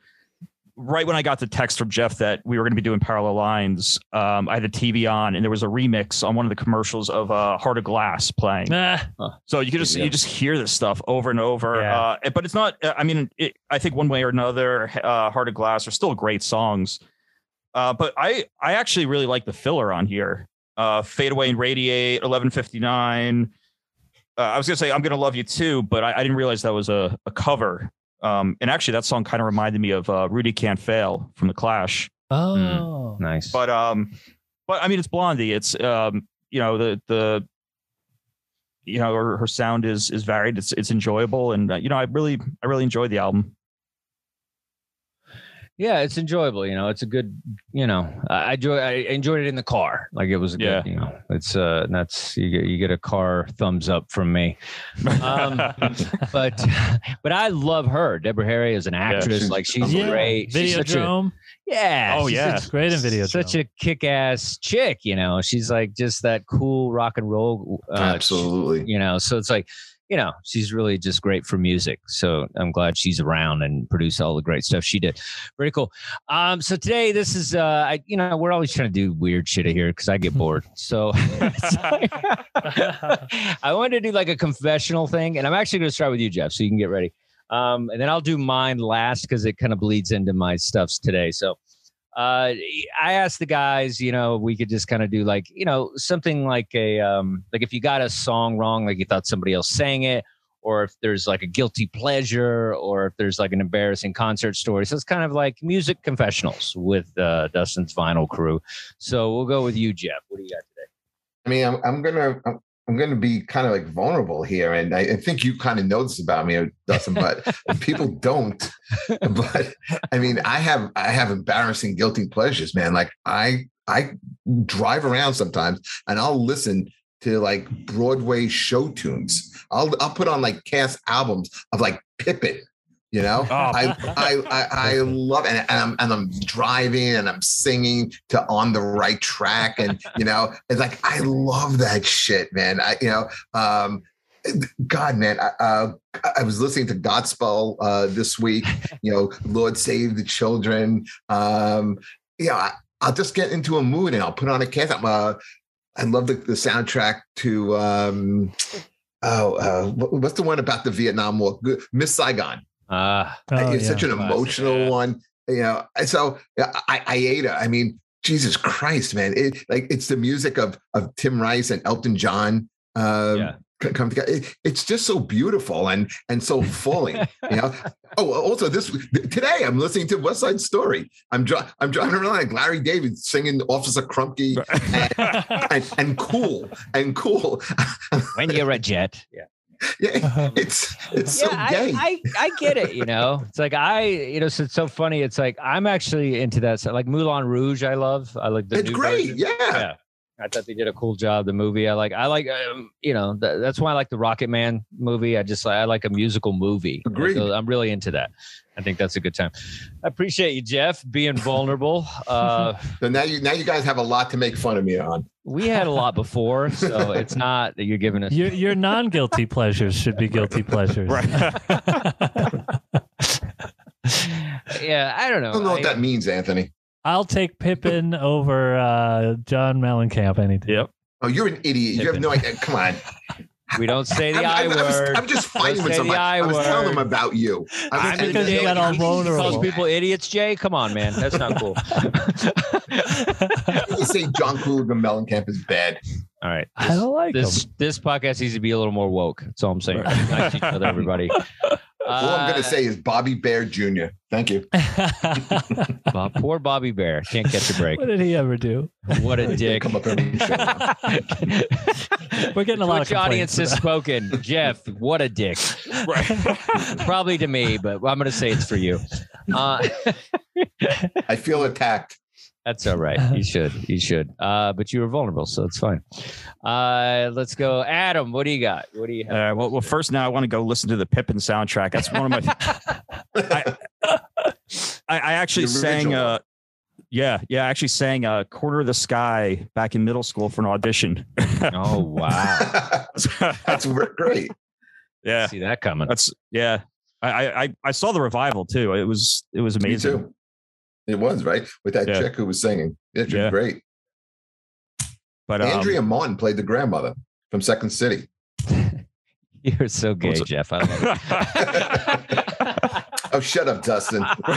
right when I got the text from Jeff that we were going to be doing parallel lines, um, I had the TV on and there was a remix on one of the commercials of uh, Heart of Glass playing. Ah, So you could just Yeah. you just hear this stuff over and over. Yeah. Uh, but it's not. I mean, it, I think one way or another, uh, Heart of Glass are still great songs. Uh, but I I actually really like the filler on here. Uh, Fade Away and Radiate, eleven fifty nine. Uh, I was gonna say I'm gonna love you too, but I, I didn't realize that was a, a cover. Um, and actually, that song kind of reminded me of uh, Rudy Can't Fail from the Clash. oh Nice. But um, but I mean, it's Blondie. It's um, you know the the you know her, her sound is is varied. It's it's enjoyable, and uh, you know I really I really enjoyed the album. Yeah, it's enjoyable. You know, it's a good. You know, I I enjoy. I enjoyed it in the car. Like it was a good. Yeah. You know, it's uh, that's you get you get a car thumbs up from me. Um, but but I love her. Deborah Harry is an actress. she's like she's yeah great. She's such a, Videodrome. yeah. Oh, she's yeah. such- It's great in video. Such a kick-ass chick. You know, she's like just that cool rock and roll. Uh, Absolutely. you know so it's like you know she's really just great for music. So i'm glad she's around and produce all the great stuff she did. Very cool. Um so today this is uh i you know we're always trying to do weird shit here because i get bored. So i wanted to do like a confessional thing and i'm actually going to start with you jeff so you can get ready. Um and then i'll do mine last because it kind of bleeds into my stuffs today. So uh, I asked the guys, you know, we could just kind of do like, you know, something like a, um, like if you got a song wrong, like you thought somebody else sang it, or if there's like a guilty pleasure, or if there's like an embarrassing concert story. So it's kind of like music confessionals with uh, Dustin's vinyl crew. So we'll go with you, Jeff. What do you got today? I mean, I'm, I'm gonna I'm gonna be kind of like vulnerable here, and I, I think you kind of know this about me, Dustin, but people don't. But I mean, I have I have embarrassing guilty pleasures, man. Like I I drive around sometimes and I'll listen to like Broadway show tunes. I'll I'll put on like cast albums of like Pippin. You know, Oh. I, I I I love it, and, and I'm and I'm driving and I'm singing to "On the Right Track," and you know, it's like I love that shit, man. I you know, um, God, man, I, uh, I was listening to Godspell uh, this week. You know, Lord save the children. Um, you know, I, I'll just get into a mood and I'll put on a cassette. Uh, I love the, the soundtrack to um, oh, uh, what's the one about the Vietnam War? Miss Saigon. Ah, Oh, it's yeah. such an emotional yeah. one. You know, so I, I ate it. I mean, Jesus Christ, man! It like it's the music of of Tim Rice and Elton John. Um, Yeah. c- come together. It- it's just so beautiful and and so fulling. you know. Oh, also this today I'm listening to West Side Story. I'm dri- I'm driving around like Larry David singing Officer Krupke and, and cool and cool. when you're a jet. Yeah. yeah, uh-huh. it's it's so yeah, gay. I, I, I get it. You know, it's like I, you know, so it's so funny. It's like I'm actually into that. So like Moulin Rouge, I love. I like the it's new great. version. Yeah. Yeah. I thought they did a cool job. The movie, I like. I like. Um, you know, th- that's why I like the Rocket Man movie. I just I like a musical movie. Agreed. So I'm really into that. I think that's a good time. I appreciate you, Jeff, being vulnerable. Uh, So now you now you guys have a lot to make fun of me on. we had a lot before, so it's not that you're giving us. Your your non-guilty pleasures should be guilty pleasures. Right. yeah, I don't know. I don't know what I- that means, Anthony. I'll take Pippin over uh, John Mellencamp any day. Yep. Oh, you're an idiot. You have no idea. Come on. We don't say the I'm, I I'm- I'm just, word. I'm just fighting with somebody. I I was telling them about you. I was I'm telling because them you got all vulnerable. Calls people idiots, Jay. Come on, man. That's not cool. You say John Cougar Mellencamp is bad. All right. I don't like This him. this podcast needs to be a little more woke. That's all I'm saying. Nice to each other, everybody. All I'm Uh, going to say is Bobby Bare Jr. Thank you. Bob, poor Bobby Bare can't catch a break. what did he ever do? What a dick. Come up every show. now. We're getting a lot of Twitch audience has spoken. Jeff, what a dick. Probably to me, but I'm going to say it's for you. Uh, I feel attacked. That's all right. You should. You should. Uh, but you were vulnerable, so it's fine. Uh, let's go, Adam. What do you got? What do you have? Uh, well, well, first now I want to go listen to the Pippin soundtrack. That's one of my. I, I, I actually sang. original. Uh, yeah, yeah, I actually sang uh, "Corner of the Sky" back in middle school for an audition. oh wow! That's great. yeah, See that coming? that's yeah. I, I I- I saw the revival too. It was it was Me amazing. Too. It was, right? With that Yeah. chick who was singing. It was Yeah. great. But um, Andrea Martin played the grandmother from Second City. You're so gay, What's Jeff. I love it. Oh, shut up, Dustin.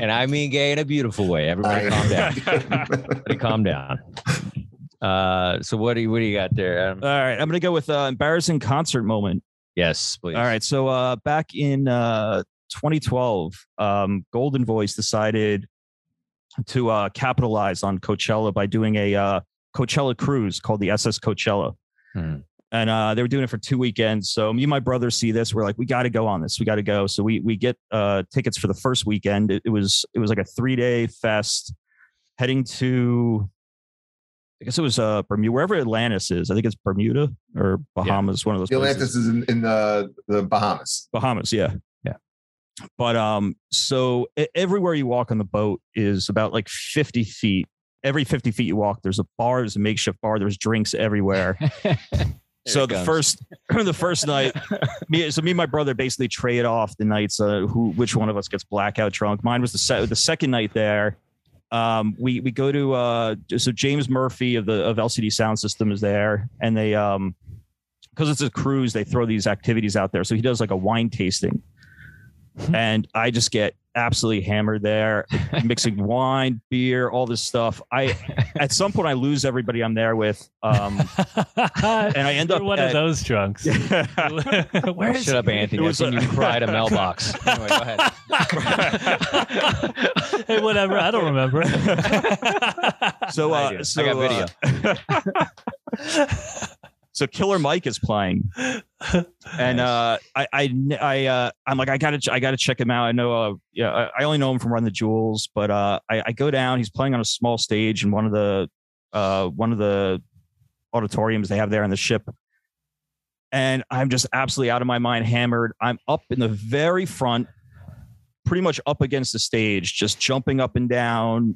and I mean gay in a beautiful way. Everybody calm down. Everybody calm down. Uh, so what do you what do you got there? Adam? All right, I'm gonna go with uh, embarrassing concert moment. yes, please. All right. So uh, back in uh, 2012, um, Goldenvoice decided to uh, capitalize on Coachella by doing a uh, Coachella cruise called the SS Coachella. Hmm. And uh, they were doing it for two weekends. So me and my brother see this. We're like, we got to go on this. We got to go. So we we get uh, tickets for the first weekend. It, it was it was like a three day fest, heading to. I guess it was uh Bermuda, wherever Atlantis is. I think it's Bermuda or Bahamas, one of those. The places. Atlantis is in, in the, the Bahamas. Bahamas, yeah. But um, so everywhere you walk on the boat is about like 50 feet. Every 50 feet you walk, there's a bar, there's a makeshift bar, there's drinks everywhere. so the comes. first the first night, me so me and my brother basically trade off the nights uh who which one of us gets blackout drunk. Mine was the se- the second night there. Um, we we go to uh so James Murphy of the of LCD Soundsystem is there, and they um because it's a cruise, they throw these activities out there. So he does like a wine tasting. And I just get absolutely hammered there, mixing wine, beer, all this stuff. I at some point I lose everybody I'm there with. Um and I end You're up one at- of those drunks. Where is Shut up, Anthony. It I've was seen a- you cry to mailbox. Anyway, go ahead. hey, whatever. I don't remember. so I uh do. I so got uh, so Killer Mike is playing, and uh, I I I uh, I'm like I gotta I gotta check him out. I know uh yeah I, I only know him from Run the Jewels, but uh I, I go down. He's playing on a small stage in one of the uh one of the auditoriums they have there on the ship, and I'm just absolutely out of my mind, hammered. I'm up in the very front, pretty much up against the stage, just jumping up and down,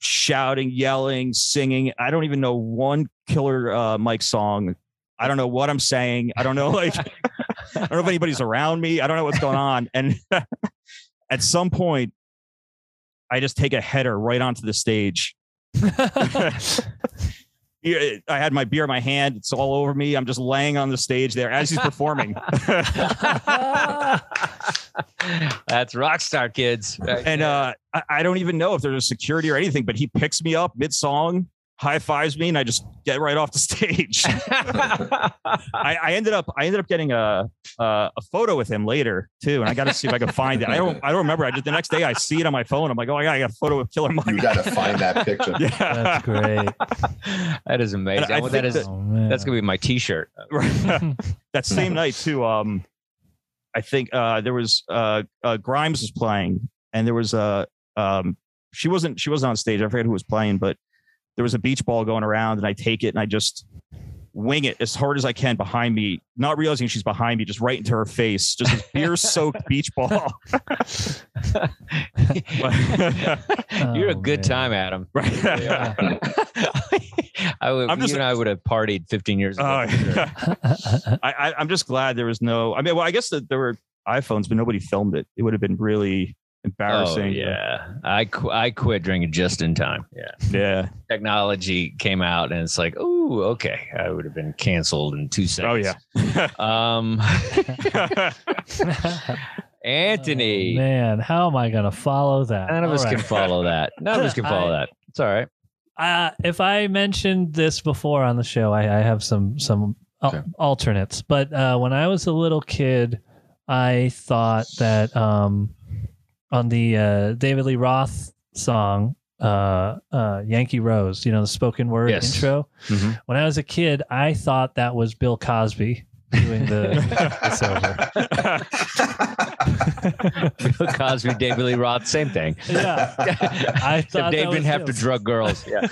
shouting, yelling, singing. I don't even know one killer uh, Mike song. I don't know what I'm saying. I don't know like I don't know if anybody's around me. I don't know what's going on. And at some point, I just take a header right onto the stage. I had my beer in my hand. It's all over me. I'm just laying on the stage there as he's performing. That's rock star kids. right and uh, I, I don't even know if there's a security or anything, but he picks me up mid song, high fives me, and I just get right off the stage. I, I ended up I ended up getting a, a a photo with him later too, and I got to see if I can find it. I don't I don't remember. I just the next day I see it on my phone. I'm like, oh my god, I got a photo of Killer Mike. You got to find that picture. yeah, That's great. that is amazing. I Well, that Oh, that's gonna be my T-shirt. that same night too. Um, I think uh, there was uh, uh, Grimes was playing, and there was a um, she wasn't she wasn't on stage. I forget who was playing, but there was a beach ball going around, and I take it and I just wing it as hard as I can behind me, not realizing she's behind me, just right into her face, just this beer soaked beach ball. You're a Oh, good man. time, Adam. right. Yeah. I would, I'm just- you and I would have partied 15 years ago. Oh, for sure. I, I, I'm just glad there was no. I mean, well, I guess that there were iPhones, but nobody filmed it. It would have been really Oh, embarrassing. yeah. I, qu- I quit drinking just in time. Yeah. yeah. Technology came out and it's like, oh, okay. I would have been canceled in two seconds. Oh, yeah. Um, Anthony. Oh, man, how am I going to follow that? None of All us can follow that. None of us can follow I- that. It's all right. Uh, if I mentioned this before on the show, I, I have some some al- Okay. alternates. But uh, when I was a little kid, I thought that um, on the uh, David Lee Roth song, uh, uh, Yankee Rose, you know, the spoken word Yes. intro. Mhm. When I was a kid, I thought that was Bill Cosby doing the voiceover. Bill Cosby, David Lee Roth, same thing. Yeah. I thought Dave didn't have to drug girls. Yeah.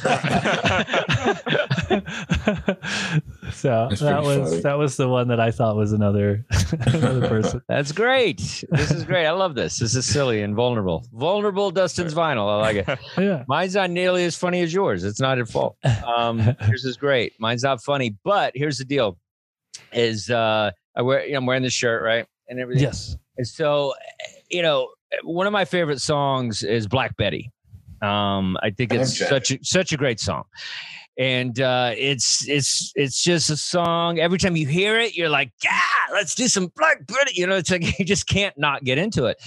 so That's that was funny. that was the one that I thought was another another person. That's great. This is great. I love this. This is silly and vulnerable. Vulnerable Dustin's vinyl. I like it. Yeah. Mine's not nearly as funny as yours. It's not at fault. Um, yours is great. Mine's not funny, but here's the deal: is uh, I wear, you know, I'm wearing this shirt, right, and everything. Yes. And so, you know, one of my favorite songs is Black Betty. Um, I think it's Okay. such a, such a great song. And uh, it's it's it's just a song. Every time you hear it, you're like, "Yeah, let's do some Black Betty." You know, it's like you just can't not get into it.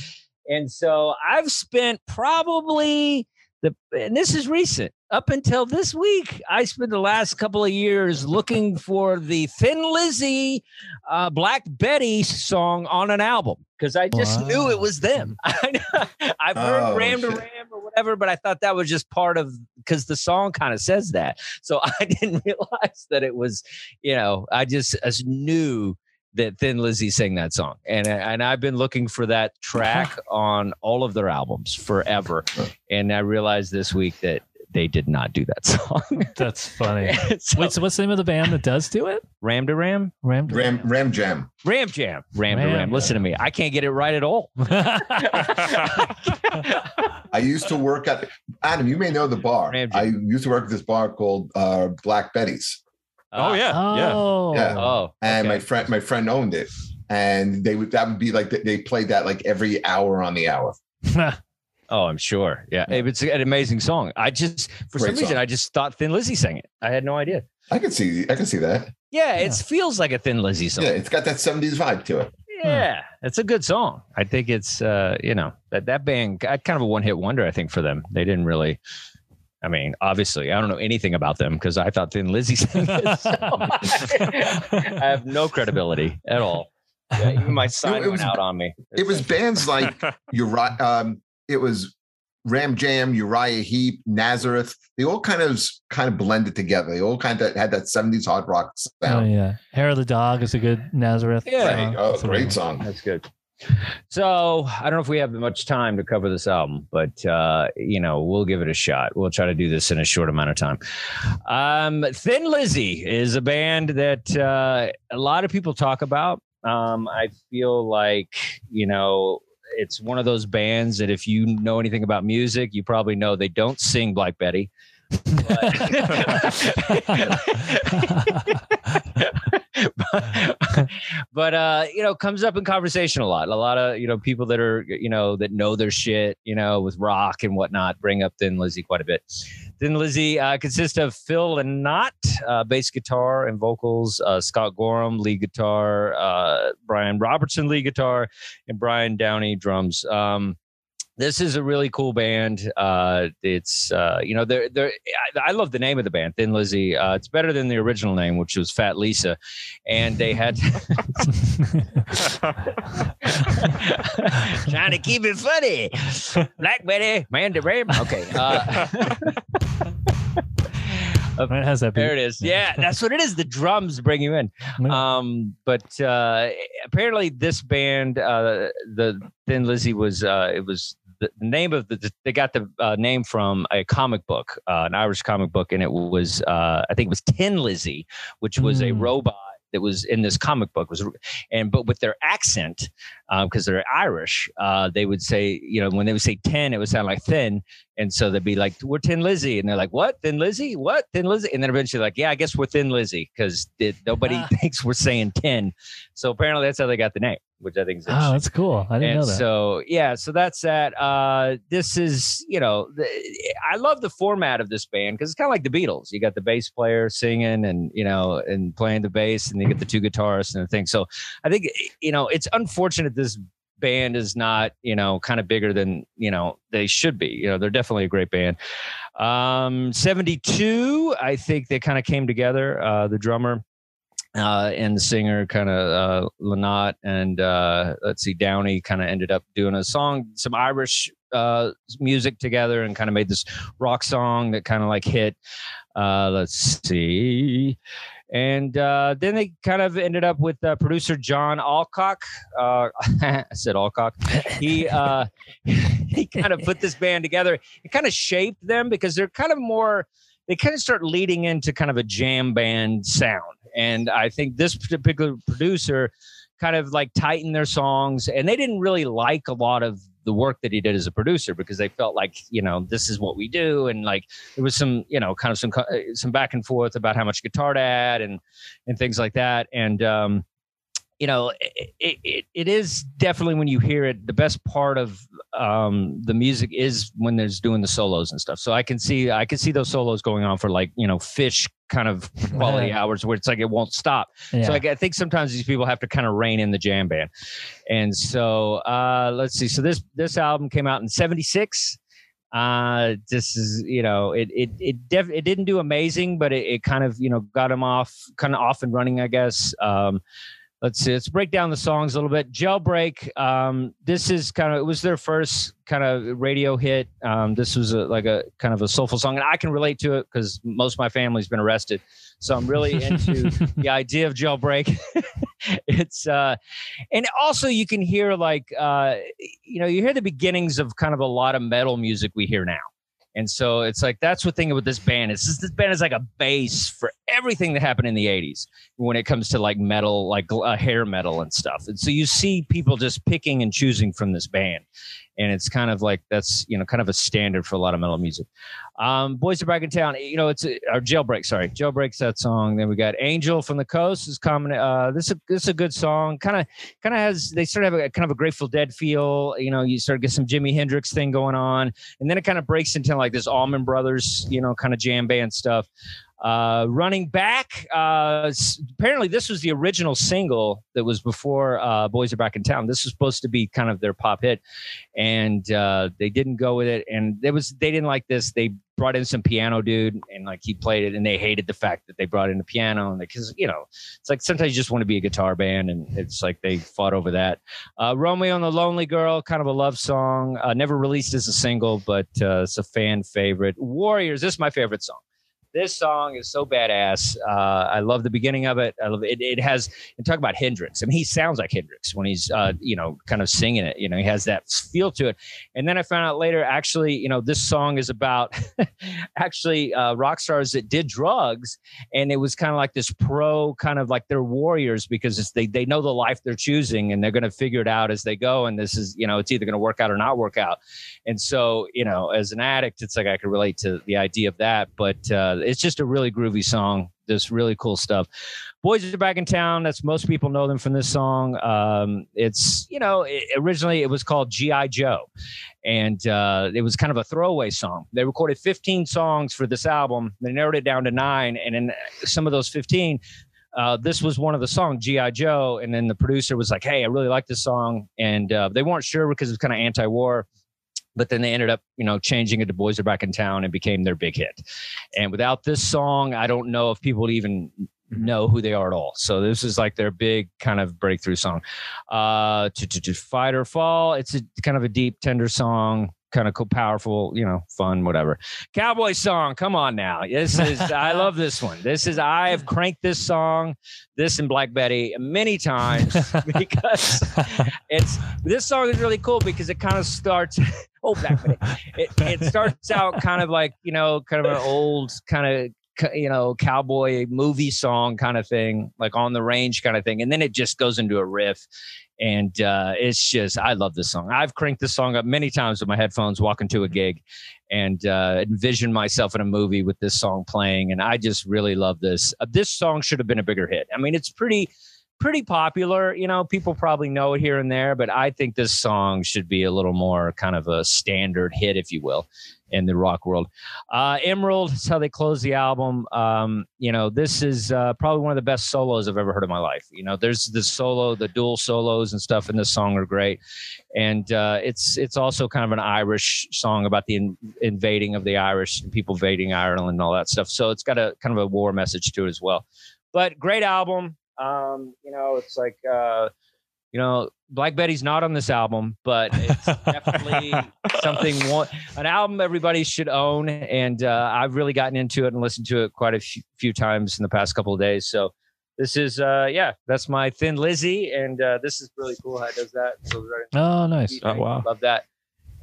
And so I've spent probably the and this is recent up until this week. I spent the last couple of years looking for the Thin Lizzy uh, Black Betty song on an album because I just knew it was them. I've heard Oh, Ram to. Ram or whatever, but I thought that was just part of because the song kind of says that. So I didn't realize that it was, you know, I just, I just knew that Thin Lizzy sang that song, and and I've been looking for that track on all of their albums forever, and I realized this week that they did not do that song. That's funny. So, Wait, so what's the name of the band that does do it? Ram to Ram, Ram. Ram Ram Jam. Ram Jam, Ram, to Ram Ram. Listen to me, I can't get it right at all. I used to work at Adam. You may know the bar. Ram Jam. I used to work at this bar called uh, Black Betty's, oh yeah. Yeah. oh. Yeah. Oh, and okay. my friend my friend owned it, and they would that would be like they played that like every hour on the hour. Oh, I'm sure. Yeah, Yeah. it's an amazing song. I just, for some reason, song. I just thought Thin Lizzy sang it. I had no idea. I can see I can see that. Yeah, it feels like a Thin Lizzy song. Yeah, Yeah, it's got that '70s vibe to it. Yeah. It's a good song. I think it's, uh, you know, that that band, kind of a one hit wonder. I think for them, they didn't really. I mean, obviously, I don't know anything about them because I thought Thin Lizzy sang it. So I have no credibility at all. Yeah, even my sign it was- went out on me. It was bands like Uriah. Um, it was Ram Jam, Uriah Heep, Nazareth. They all kind of kind of blended together. They all kind of had that '70s hard rock Oh sound. yeah. Hair of the dog is a good Nazareth. Yeah. Right. Oh, that's great song. That's good. So I don't know if we have much time to cover this album, but uh, you know we'll give it a shot. We'll try to do this in a short amount of time. Um, Thin Lizzy is a band that uh, a lot of people talk about. Um, I feel like you know it's one of those bands that if you know anything about music, you probably know they don't sing Black Betty. but, uh, you know, comes up in conversation a lot. A lot of you know people that are you know that know their shit, you know, with rock and whatnot, bring up Thin Lizzy quite a bit. Thin Lizzy uh, consists of Phil Lynott, uh, bass guitar and vocals, uh, Scott Gorham, lead guitar, uh, Brian Robertson, lead guitar, and Brian Downey, drums. Um, this is a really cool band. Uh, it's uh, you know they're they're I, I, love the name of the band, Thin Lizzy. Uh, it's better than the original name, which was Fat Lisa, and they had trying to keep it funny. Black Betty, Mandy Ram. Okay. Uh, it has that. Beat. There it is. Yeah, that's what it is. The drums bring you in. Um, but uh, apparently, this band, uh, the Thin Lizzy, was uh, it was the name of the they got the uh, name from a comic book, uh, an Irish comic book, and it was uh, I think it was Tin Lizzie, which was mm. a robot that was in this comic book. Was and but with their accent because um, they're irish uh, they would say you know when they would say 10 it would sound like thin and so they'd be like we're thin lizzie and they're like what? Thin lizzie what? Thin lizzie and then eventually like yeah i guess we're thin lizzie because nobody thinks we're saying 10 so apparently that's how they got the name which I think is oh, that's cool. I didn't and know that. So yeah, so that's that. Uh, this is you know, the, I love the format of this band because it's kind of like the Beatles. You got the bass player singing and you know and playing the bass, and you get the two guitarists and the thing. So I think you know it's unfortunate this band is not you know kind of bigger than you know they should be. You know they're definitely a great band. Um, 72, I think they kind of came together. Uh, the drummer uh, and the singer kind of uh, Lynott and uh, let's see Downey kind of ended up doing a song, some Irish uh, music together, and kind of made this rock song that kind of like hit. Uh, let's see. And uh, then they kind of ended up with uh, producer John Alcock. Uh, I said Alcock. He uh, he kind of put this band together. It kind of shaped them because they're kind of more. They kind of start leading into kind of a jam band sound and I think this particular producer kind of like tightened their songs, and they didn't really like a lot of the work that he did as a producer because they felt like you know this is what we do and like there was some you know kind of some uh, some back and forth about how much guitar to add and and things like that and um you know, it, it, it is definitely when you hear it, the best part of um, the music is when there's doing the solos and stuff. So I can see, I can see those solos going on for like, you know, Phish kind of quality hours where it's like it won't stop. Yeah. So like, I think sometimes these people have to kind of rein in the jam band. And so uh, let's see. So this this album came out in '76. Uh, this is you know it it it def- it didn't do amazing, but it, it kind of you know got him off kind of off and running, I guess. Um, let's see let's break down the songs a little bit. Jailbreak um, this is kind of it was their first kind of radio hit. Um, this was a, like a kind of a soulful song and i can relate to it because most of my family's been arrested. So i'm really into the idea of jailbreak. It's uh and also you can hear like uh you know you hear the beginnings of kind of a lot of metal music we hear now and so it's like that's the thing with this band. Just this band is like a base for everything that happened in the '80s when it comes to like metal, like uh, hair metal and stuff. And so you see people just picking and choosing from this band, and it's kind of like that's you know kind of a standard for a lot of metal music. Um, Boys are back in town. You know, it's a, our jailbreak. Sorry, jailbreaks that song. Then we got Angel from the Coast is coming. Uh, this is a, this is a good song. Kind of kind of has they sort of have a kind of a Grateful Dead feel. You know, you sort of get some Jimi Hendrix thing going on, and then it kind of breaks into like this Allman Brothers, you know, kind of jam band stuff. Uh, running back, uh, apparently this was the original single that was before uh, Boys Are Back in Town. This was supposed to be kind of their pop hit, and uh, they didn't go with it. And it was they didn't like this. They brought in some piano dude, and like he played it, and they hated the fact that they brought in the piano, and because you know it's like sometimes you just want to be a guitar band, and it's like they fought over that. Uh, Romeo and the Lonely Girl, kind of a love song, uh, never released as a single, but it's a fan favorite. Warriors, this is my favorite song this song is so badass. Uh, I love the beginning of it. I love it. It has and talk about Hendrix. I mean, he sounds like Hendrix when he's uh, you know kind of singing it. You know, he has that feel to it. And then I found out later, actually, you know, this song is about actually uh, rock stars that did drugs, and it was kind of like this pro kind of like they're warriors because they they know the life they're choosing and they're going to figure it out as they go. And this is you know it's either going to work out or not work out. And so you know, as an addict, it's like I could relate to the idea of that, but. Uh, it's just a really groovy song. This really cool stuff. Boys are back in town. That's most people know them from this song. Um, it's you know it, originally it was called GI Joe, and uh, it was kind of a throwaway song. They recorded 15 songs for this album. They narrowed it down to nine, and in some of those 15, uh, this was one of the songs, G.I. Joe. And then the producer was like, Hey, I really like this song. And uh, they weren't sure because it was kind of anti war but then they ended up, you know, changing it to "Boys Are Back in Town" and became their big hit. And without this song, I don't know if people would even know who they are at all. So this is like their big kind of breakthrough song. Uh, to, to, to fight or fall. It's a kind of a deep, tender song kind of cool, powerful, you know, fun, whatever. Cowboy song. Come on now. This is, I love this one. This is, I have cranked this song, this and Black Betty many times because it's, this song is really cool because it kind of starts, oh, Black Betty. It, it starts out kind of like, you know, kind of an old kind of, you know, cowboy movie song kind of thing, like on the range kind of thing. And then it just goes into a riff and uh, it's just I love this song. I've cranked this song up many times with my headphones walking to a gig, and uh, envision myself in a movie with this song playing. And I just really love this. Uh, this song should have been a bigger hit. I mean, it's pretty pretty popular. You know, people probably know it here and there, but I think this song should be a little more kind of a standard hit, if you will, in the rock world. Uh, Emerald is how they close the album. Um, you know, this is uh, probably one of the best solos I've ever heard in my life. You know, there's the solo, the dual solos and stuff in this song are great, and uh, it's it's also kind of an Irish song about the in, invading of the Irish and people invading Ireland and all that stuff. So it's got a kind of a war message to it as well. But great album. Um, you know, it's like uh, you know, Black Betty's not on this album, but it's definitely something one, an album everybody should own. And uh, I've really gotten into it and listened to it quite a few, few times in the past couple of days. So this is uh yeah, that's my Thin Lizzy, and uh, this is really cool how it does that. So right oh, nice! Oh, wow, love that.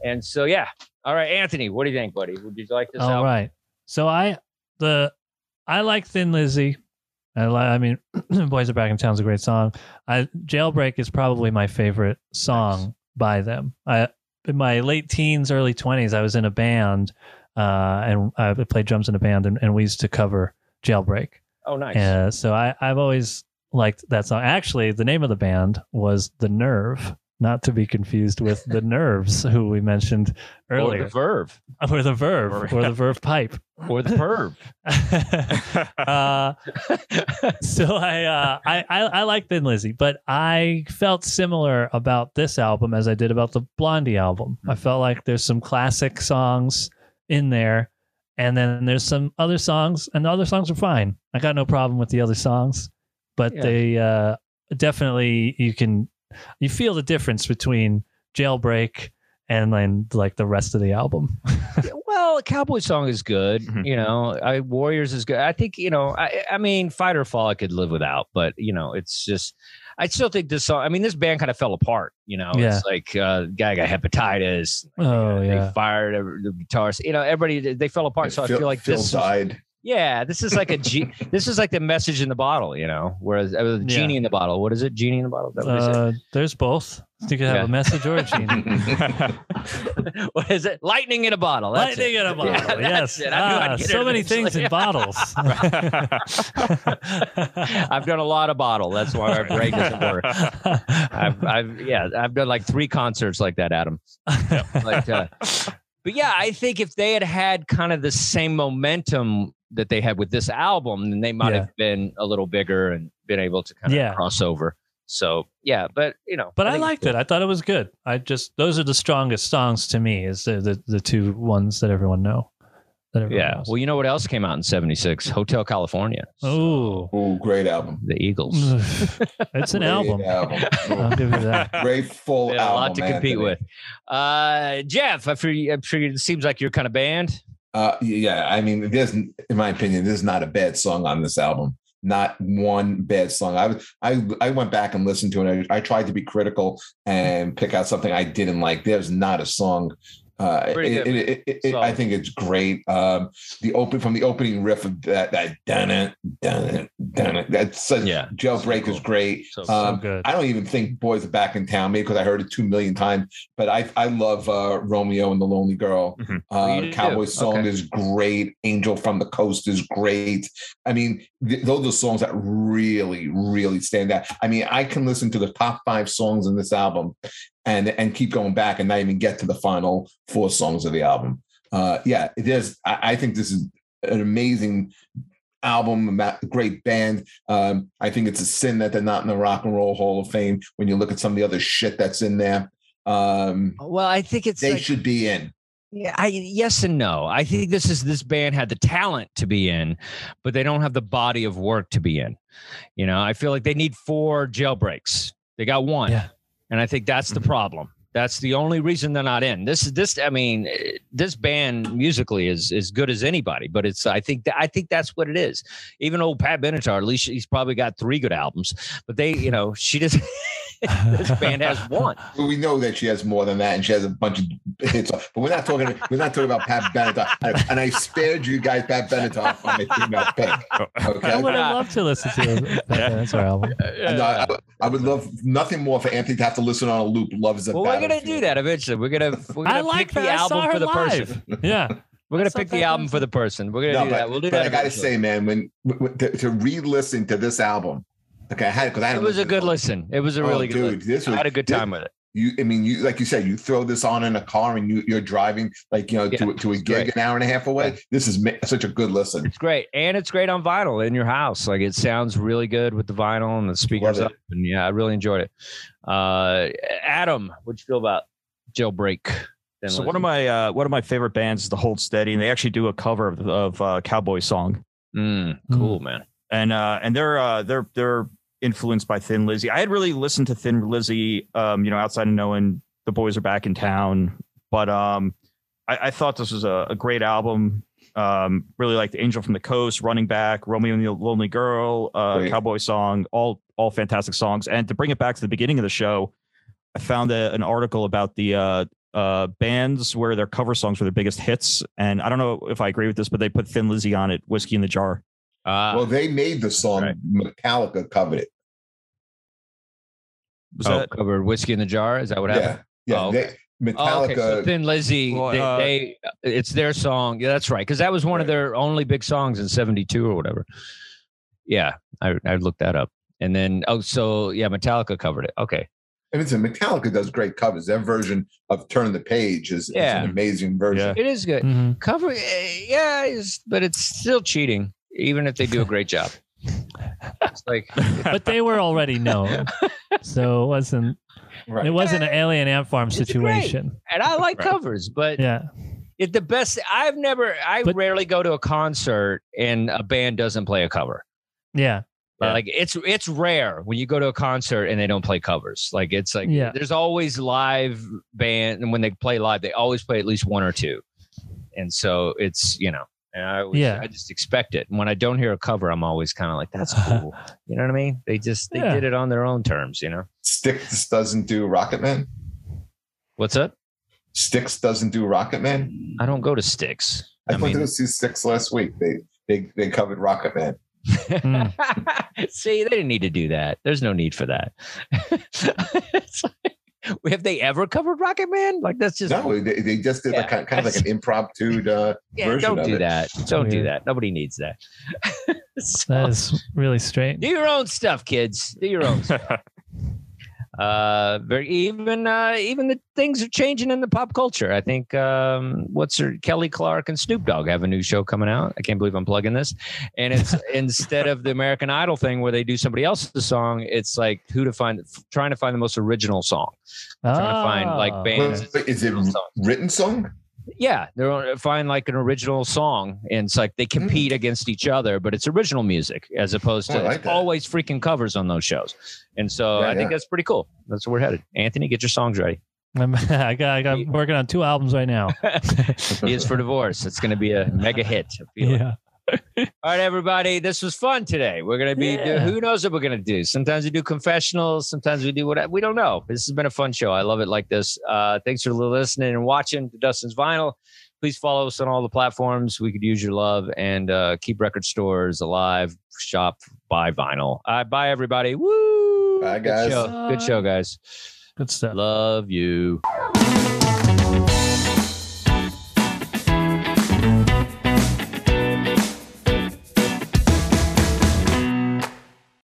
And so yeah, all right, Anthony, what do you think, buddy? Would you like this? All album? right. So I the I like Thin Lizzy. I, I mean, "Boys Are Back in Town" is a great song. I, "Jailbreak" is probably my favorite song nice. by them. I in my late teens, early twenties, I was in a band, uh, and I played drums in a band, and, and we used to cover "Jailbreak." Oh, nice. Uh, so I, I've always liked that song. Actually, the name of the band was The Nerve not to be confused with the nerves who we mentioned earlier. Or the verve. Or the verve. or the verve pipe. Or the perv. uh, so I, uh, I, I I like Thin Lizzy, but I felt similar about this album as I did about the Blondie album. I felt like there's some classic songs in there, and then there's some other songs, and the other songs are fine. I got no problem with the other songs, but yeah. they uh, definitely you can you feel the difference between Jailbreak and then like the rest of the album. well, Cowboy song is good. Mm-hmm. You know, I, Warriors is good. I think you know. I, I mean, Fight or Fall I could live without, but you know, it's just. I still think this song. I mean, this band kind of fell apart. You know, yeah. it's like uh, guy got hepatitis. Oh yeah, they fired the guitars. You know, everybody they fell apart. So Phil, I feel like Phil this died. Yeah, this is like a G. this is like the message in the bottle, you know. Whereas uh, the genie yeah. in the bottle. What is it? Genie in the bottle. Uh, there's both. You can have yeah. a message or a genie. what is it? Lightning in a bottle. That's Lightning it. in a bottle. Yeah, yes. Ah, so many things in bottles. I've done a lot of bottle. That's why our brain doesn't work. I've, I've, yeah, I've done like three concerts like that, Adam. But, uh, but yeah, I think if they had had kind of the same momentum that they had with this album, then they might yeah. have been a little bigger and been able to kind of yeah. cross over. So yeah, but you know, but I, I liked it. I thought it was good. I just those are the strongest songs to me. Is the the, the two ones that everyone know. That everyone yeah. Knows. Well, you know what else came out in '76? Hotel California. Oh, oh, great album. The Eagles. it's an album. album. I'll give you that. Great full yeah, album. A lot to compete Anthony. with. Uh, Jeff, I'm sure, I'm sure it seems like you're kind of band. Uh, yeah, I mean, there's, in my opinion, there's not a bad song on this album. Not one bad song. I was, I I went back and listened to it. I, I tried to be critical and pick out something I didn't like. There's not a song uh, it, it, it, it, I think it's great. Um, the open from the opening riff of that that dun it dun it dun it. That's such, yeah. Jailbreak so cool. is great. So, um, so good. I don't even think Boys are Back in Town, maybe because I heard it two million times. But I I love uh, Romeo and the Lonely Girl. Mm-hmm. Uh, Cowboy do. Song okay. is great. Angel from the Coast is great. I mean, th- those are songs that really really stand out. I mean, I can listen to the top five songs in this album and and keep going back and not even get to the final four songs of the album. Uh, yeah, it is. I, I think this is an amazing album, a great band. Um, I think it's a sin that they're not in the Rock and Roll Hall of Fame when you look at some of the other shit that's in there. Um, well, I think it's they like, should be in. Yeah, I yes and no. I think this is this band had the talent to be in, but they don't have the body of work to be in. You know, I feel like they need four jailbreaks. They got one. Yeah. And I think that's the mm-hmm. problem. That's the only reason they're not in. This is this. I mean, this band musically is as good as anybody, but it's. I think that I think that's what it is. Even old Pat Benatar, at least he's probably got three good albums, but they, you know, she just. this band has one. We know that she has more than that, and she has a bunch of hits. But we're not talking. We're not talking about Pat Benatar. And I spared you guys Pat Benatar from my female pick. Okay, I would have loved to listen to Pat Benatar album. I, I, would love nothing more for Anthony to have to listen on a loop. Loves it. Well, we're gonna do that eventually. We're gonna. We're gonna I like pick the album for the live. person. Yeah. We're gonna pick the album for the person. We're gonna no, do but, that. We'll do but that. I gotta say, man, when, when to, to re-listen to this album, Okay, I had because I had it was a good listen. It was a really oh, good. Dude, this was, I had a good time this, with it. You, I mean, you like you said, you throw this on in a car and you, you're driving like you know yeah, to, to a gig great. an hour and a half away. This is such a good listen. It's great, and it's great on vinyl in your house. Like it sounds really good with the vinyl and the speakers up. And yeah, I really enjoyed it. Uh, Adam, what you feel about Jailbreak? So one of my uh, one of my favorite bands is the Hold Steady, and they actually do a cover of, of uh, Cowboy Song. Mm, cool, mm. man. And uh, and they're uh, they're they're influenced by Thin Lizzy. I had really listened to Thin Lizzy, um, you know, outside of knowing the boys are back in town, but um, I, I thought this was a, a great album. Um, really liked Angel from the Coast, Running Back, Romeo and the Lonely Girl, uh, Cowboy Song, all all fantastic songs. And to bring it back to the beginning of the show, I found a, an article about the uh, uh, bands where their cover songs were their biggest hits. And I don't know if I agree with this, but they put Thin Lizzy on it, Whiskey in the Jar. Uh, well, they made the song. Right. Metallica covered it. Was oh, that covered whiskey in the jar? Is that what happened? Yeah, yeah. Oh, okay. They, Metallica. Oh, okay. So Thin Lizzy, well, they, uh, they, it's their song. Yeah, that's right. Because that was one right. of their only big songs in '72 or whatever. Yeah, I I looked that up, and then oh, so yeah, Metallica covered it. Okay. And it's a Metallica does great covers. Their version of "Turn the Page" is, yeah. is an amazing version. Yeah. It is good. Mm-hmm. Cover, eh, yeah, is, but it's still cheating even if they do a great job. It's like, but they were already known, so it wasn't. Right. It wasn't an alien ant farm it's situation. Great. And I like right. covers, but yeah, it the best. I've never. I but, rarely go to a concert and a band doesn't play a cover. Yeah. Yeah. Like it's it's rare when you go to a concert and they don't play covers. Like it's like yeah. there's always live band and when they play live, they always play at least one or two. And so it's you know and I was, yeah. I just expect it. And when I don't hear a cover, I'm always kind of like, that's cool. you know what I mean? They just they yeah. did it on their own terms, you know. Styx doesn't do Rocket Man. What's up? Styx doesn't do Rocket Man. I don't go to Styx. I, I went to see Styx last week. They they they covered Rocket Man. mm. See, they didn't need to do that. There's no need for that. like, have they ever covered Rocket Man? Like that's just no. They, they just did yeah, like, kind, of like an impromptu uh, yeah, version. Don't do it. that. Don't do that. Nobody needs that. so, that is really strange. Do your own stuff, kids. Do your own stuff. Uh very even uh even the things are changing in the pop culture. I think um what's her kelly clark and snoop dogg have a new show coming out. I can't believe i'm plugging this. And it's instead of the american idol thing where they do somebody else's song it's like who to find trying to find the most original song. Oh. trying to find like ah. bands is it written song yeah, they're find like an original song, and it's like they compete mm. against each other, but it's original music as opposed to like always freaking covers on those shows. And so yeah, I think that's pretty cool. That's where we're headed. Anthony, get your songs ready. I'm, I got, I got I'm working on two albums right now. he is for divorce. It's going to be a mega hit. I feel it. Yeah. All right, everybody. This was fun today. We're gonna be. Yeah. who knows what we're gonna do? Sometimes we do confessionals. Sometimes we do what we don't know. This has been a fun show. I love it like this. Uh, thanks for listening and watching to Dustin's Vinyl. Please follow us on all the platforms. We could use your love and uh, keep record stores alive. Shop, buy vinyl. Uh, bye, everybody. Woo! Bye, Good guys. show. Good show, guys. Good stuff. Love you.